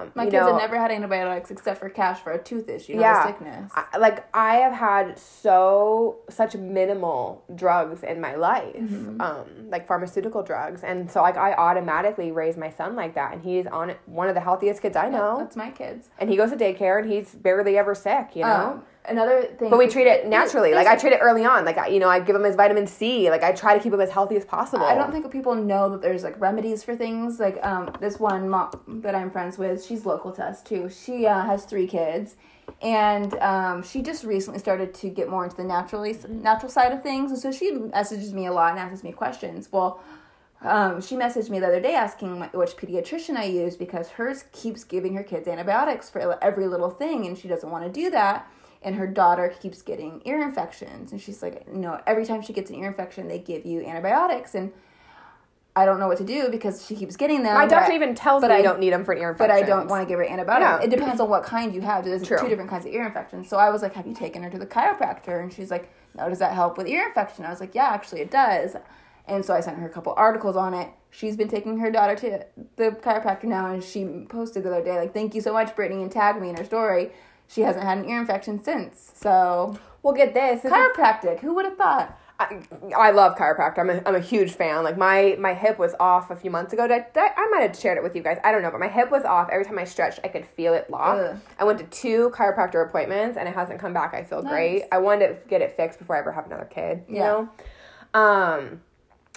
Um, My kids know, have never had antibiotics except for cash for a tooth issue, yeah, a sickness. I, like I have had so such minimal drugs in my life, Mm-hmm. um, like pharmaceutical drugs, and so like I automatically raise my son like that, and he's on one of the healthiest kids I know, That's my kids. and he goes to daycare, and he's barely ever sick, you know. Um, another thing, but we treat it naturally. Like I treat it early on. Like I, you know, I give him his vitamin C. Like I try to keep him as healthy as possible. I don't think people know that there's like remedies for things. Like um, this one mom that I'm friends with, she's local to us too. She uh, has three kids, and um, she just recently started to get more into the naturally natural side of things. And so she messages me a lot and asks me questions. Well. Um, she messaged me the other day asking which pediatrician I use because hers keeps giving her kids antibiotics for every little thing, and she doesn't want to do that. And her daughter keeps getting ear infections, and she's like, no, every time she gets an ear infection, they give you antibiotics, and I don't know what to do because she keeps getting them. My doctor I- even tells but me I- don't need them for an ear infection. but. I don't want to give her antibiotics. Yeah. It depends on what kind you have. There's True. two different kinds of ear infections. So I was like, "Have you taken her to the chiropractor?" And she's like, "No, does that help with ear infection?" I was like, "Yeah, actually, it does." And so I sent her a couple articles on it. She's been taking her daughter to the chiropractor now, and she posted the other day like, "Thank you so much, Brittany," and tagged me in her story. She hasn't had an ear infection since. So Well, get this. this is- Chiropractic. Who would have thought? I, I love chiropractor. I'm a, I'm a huge fan. Like my my hip was off a few months ago. Did I, did I, I might have shared it with you guys. I don't know, but my hip was off. Every time I stretched, I could feel it lock. Ugh. I went to two chiropractor appointments and it hasn't come back. I feel Nice. great. I wanted to get it fixed before I ever have another kid. You Yeah. know. Um,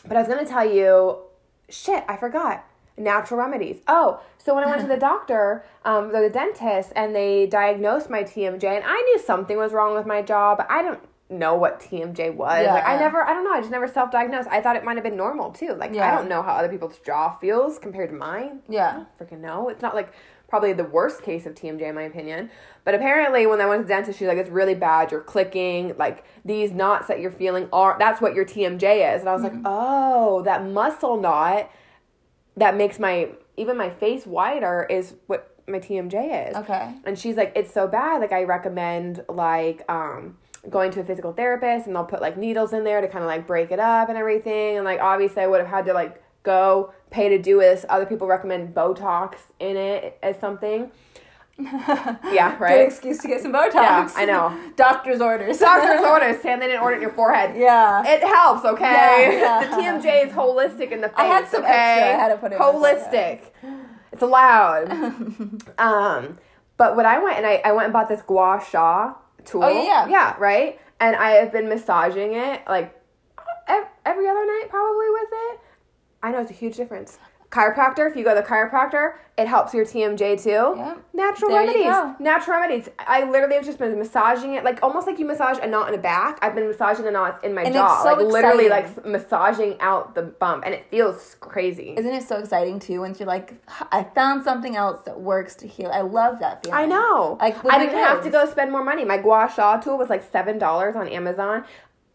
but I was gonna tell you, shit, I forgot. Natural remedies. Oh, so when I went to the doctor, um, the dentist, and they diagnosed my TMJ, and I knew something was wrong with my jaw, but I don't know what TMJ was. Yeah, like I never, I don't know. I just never self-diagnosed. I thought it might have been normal too. Like I don't know how other people's jaw feels compared to mine. Yeah. Freaking know. It's not like probably the worst case of TMJ in my opinion. But apparently when I went to the dentist, she's like, it's really bad. You're clicking. Like these knots that you're feeling are that's what your TMJ is. And I was like, oh, that muscle knot that makes my even my face wider is what my TMJ is. Okay. And she's like, it's so bad. Like I recommend like um going to a physical therapist and they'll put like needles in there to kind of like break it up and everything. And like obviously I would have had to like go pay to do this. Other people recommend Botox in it as something. Yeah, right. Good excuse to get some Botox. Yeah, I know. Doctor's orders. Doctor's orders. Sam, they didn't order it in your forehead. Yeah. It helps, okay? Yeah, the. TMJ is holistic in the face. I had some okay? extra. I had to put it in Holistic. It's allowed. um, but when I went and I, I went and bought this gua sha tool. Oh, yeah, yeah. Yeah, right? And I have been massaging it like every other night probably with it. I know it's a huge difference. Chiropractor, if you go to the chiropractor, it helps your TMJ too. Yep. Natural There you remedies. go. Natural remedies. I literally have just been massaging it, like almost like you massage a knot in the back. I've been massaging the knots in my And jaw, it's so like literally like massaging out the bump, and it feels crazy. Isn't it so exciting too once you're like, I found something else that works to heal? I love that feeling. I know. Like I didn't have to go spend more money. My gua sha tool was like seven dollars on Amazon.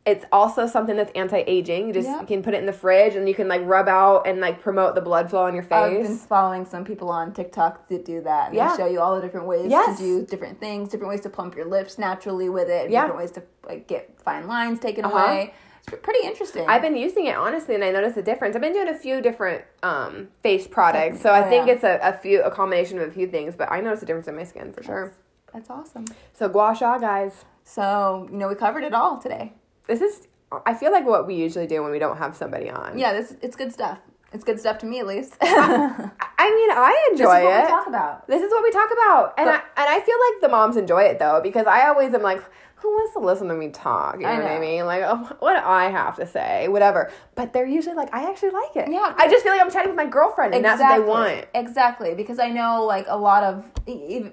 It's also something that's anti-aging. You just Yep. you can put it in the fridge and you can like rub out and like promote the blood flow on your face. I've been following some people on TikTok that do that. And Yeah. they show you all the different ways Yes. to do different things, different ways to plump your lips naturally with it, Yeah. different ways to like get fine lines taken Uh-huh. away. It's pretty interesting. I've been using it honestly, and I noticed a difference. I've been doing a few different um, face products, so I Oh, think yeah. it's a, a few a combination of a few things. But I noticed a difference in my skin for sure. That's awesome. So gua sha, guys, So, you know, we covered it all today. This is I feel like what we usually do when we don't have somebody on. Yeah, this it's good stuff. It's good stuff to me at least. I I mean, I enjoy it. this is what it. we talk about. This is what we talk about, and But- I and I feel like the moms enjoy it though because I always am like, who wants to listen to me talk? You know, I what I mean? Like, oh, what do I have to say? Whatever. But they're usually like, I actually like it. Yeah. I just feel like I'm chatting with my girlfriend, and that's what they want. Exactly, because I know like a lot of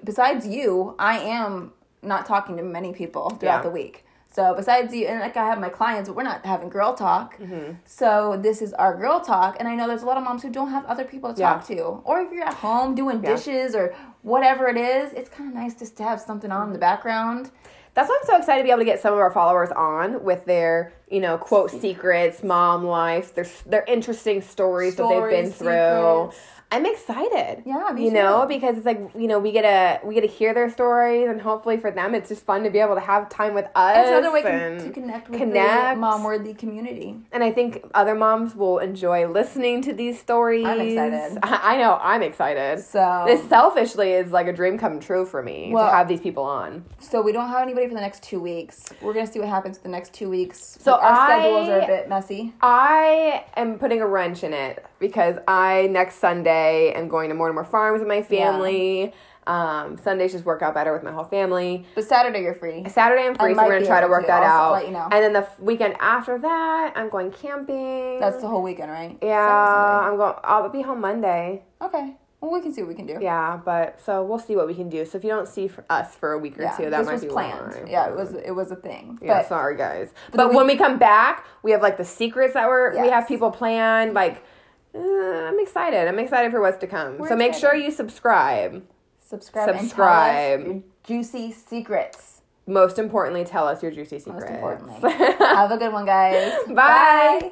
besides you, I am not talking to many people throughout Yeah. the week. So besides you, and like I have my clients, but we're not having girl talk. Mm-hmm. So this is our girl talk, and I know there's a lot of moms who don't have other people to Yeah. talk to, or if you're at home doing Yeah. dishes or whatever it is, it's kind of nice just to have something on in the background. That's why I'm so excited to be able to get some of our followers on with their, you know, quote secrets, mom life, their their interesting stories, that they've been Stories, through. I'm excited. Yeah, me you know, because it's like you know we get to we get to hear their stories, and hopefully for them it's just fun to be able to have time with us. It's another way and to connect with connect. the mom worthy community. And I think other moms will enjoy listening to these stories. I'm excited. I, I know I'm excited. So this selfishly is like a dream come true for me Well- to have these people on. So we don't have anybody for the next two weeks. We're gonna see what happens for the next two weeks. So our I- schedules are a bit messy. I am putting a wrench in it because I next Sunday am going to Mortimer Farms with my family. Um, Sundays just work out better with my whole family. But Saturday you're free. Saturday I'm free, so we're gonna try to work to. that I'll out. you know. And then the f- weekend after that, I'm going camping. That's the whole weekend, right? yeah. I'm going. I'll be home Monday. Okay. Well, we can see what we can do. Yeah, but so we'll see what we can do. So if you don't see for us for a week or Yeah, two, that this might was be planned. why. Yeah, it was. It was a thing. Yeah, but sorry guys. But week- when we come back, we have like the secrets that we're we have people planned. Like, uh, I'm excited. I'm excited for what's to come. We're so make excited. sure you subscribe. subscribe, Subscribe. tell us your juicy secrets. Most importantly, tell us your juicy secrets. Most importantly. have a good one, guys. Bye.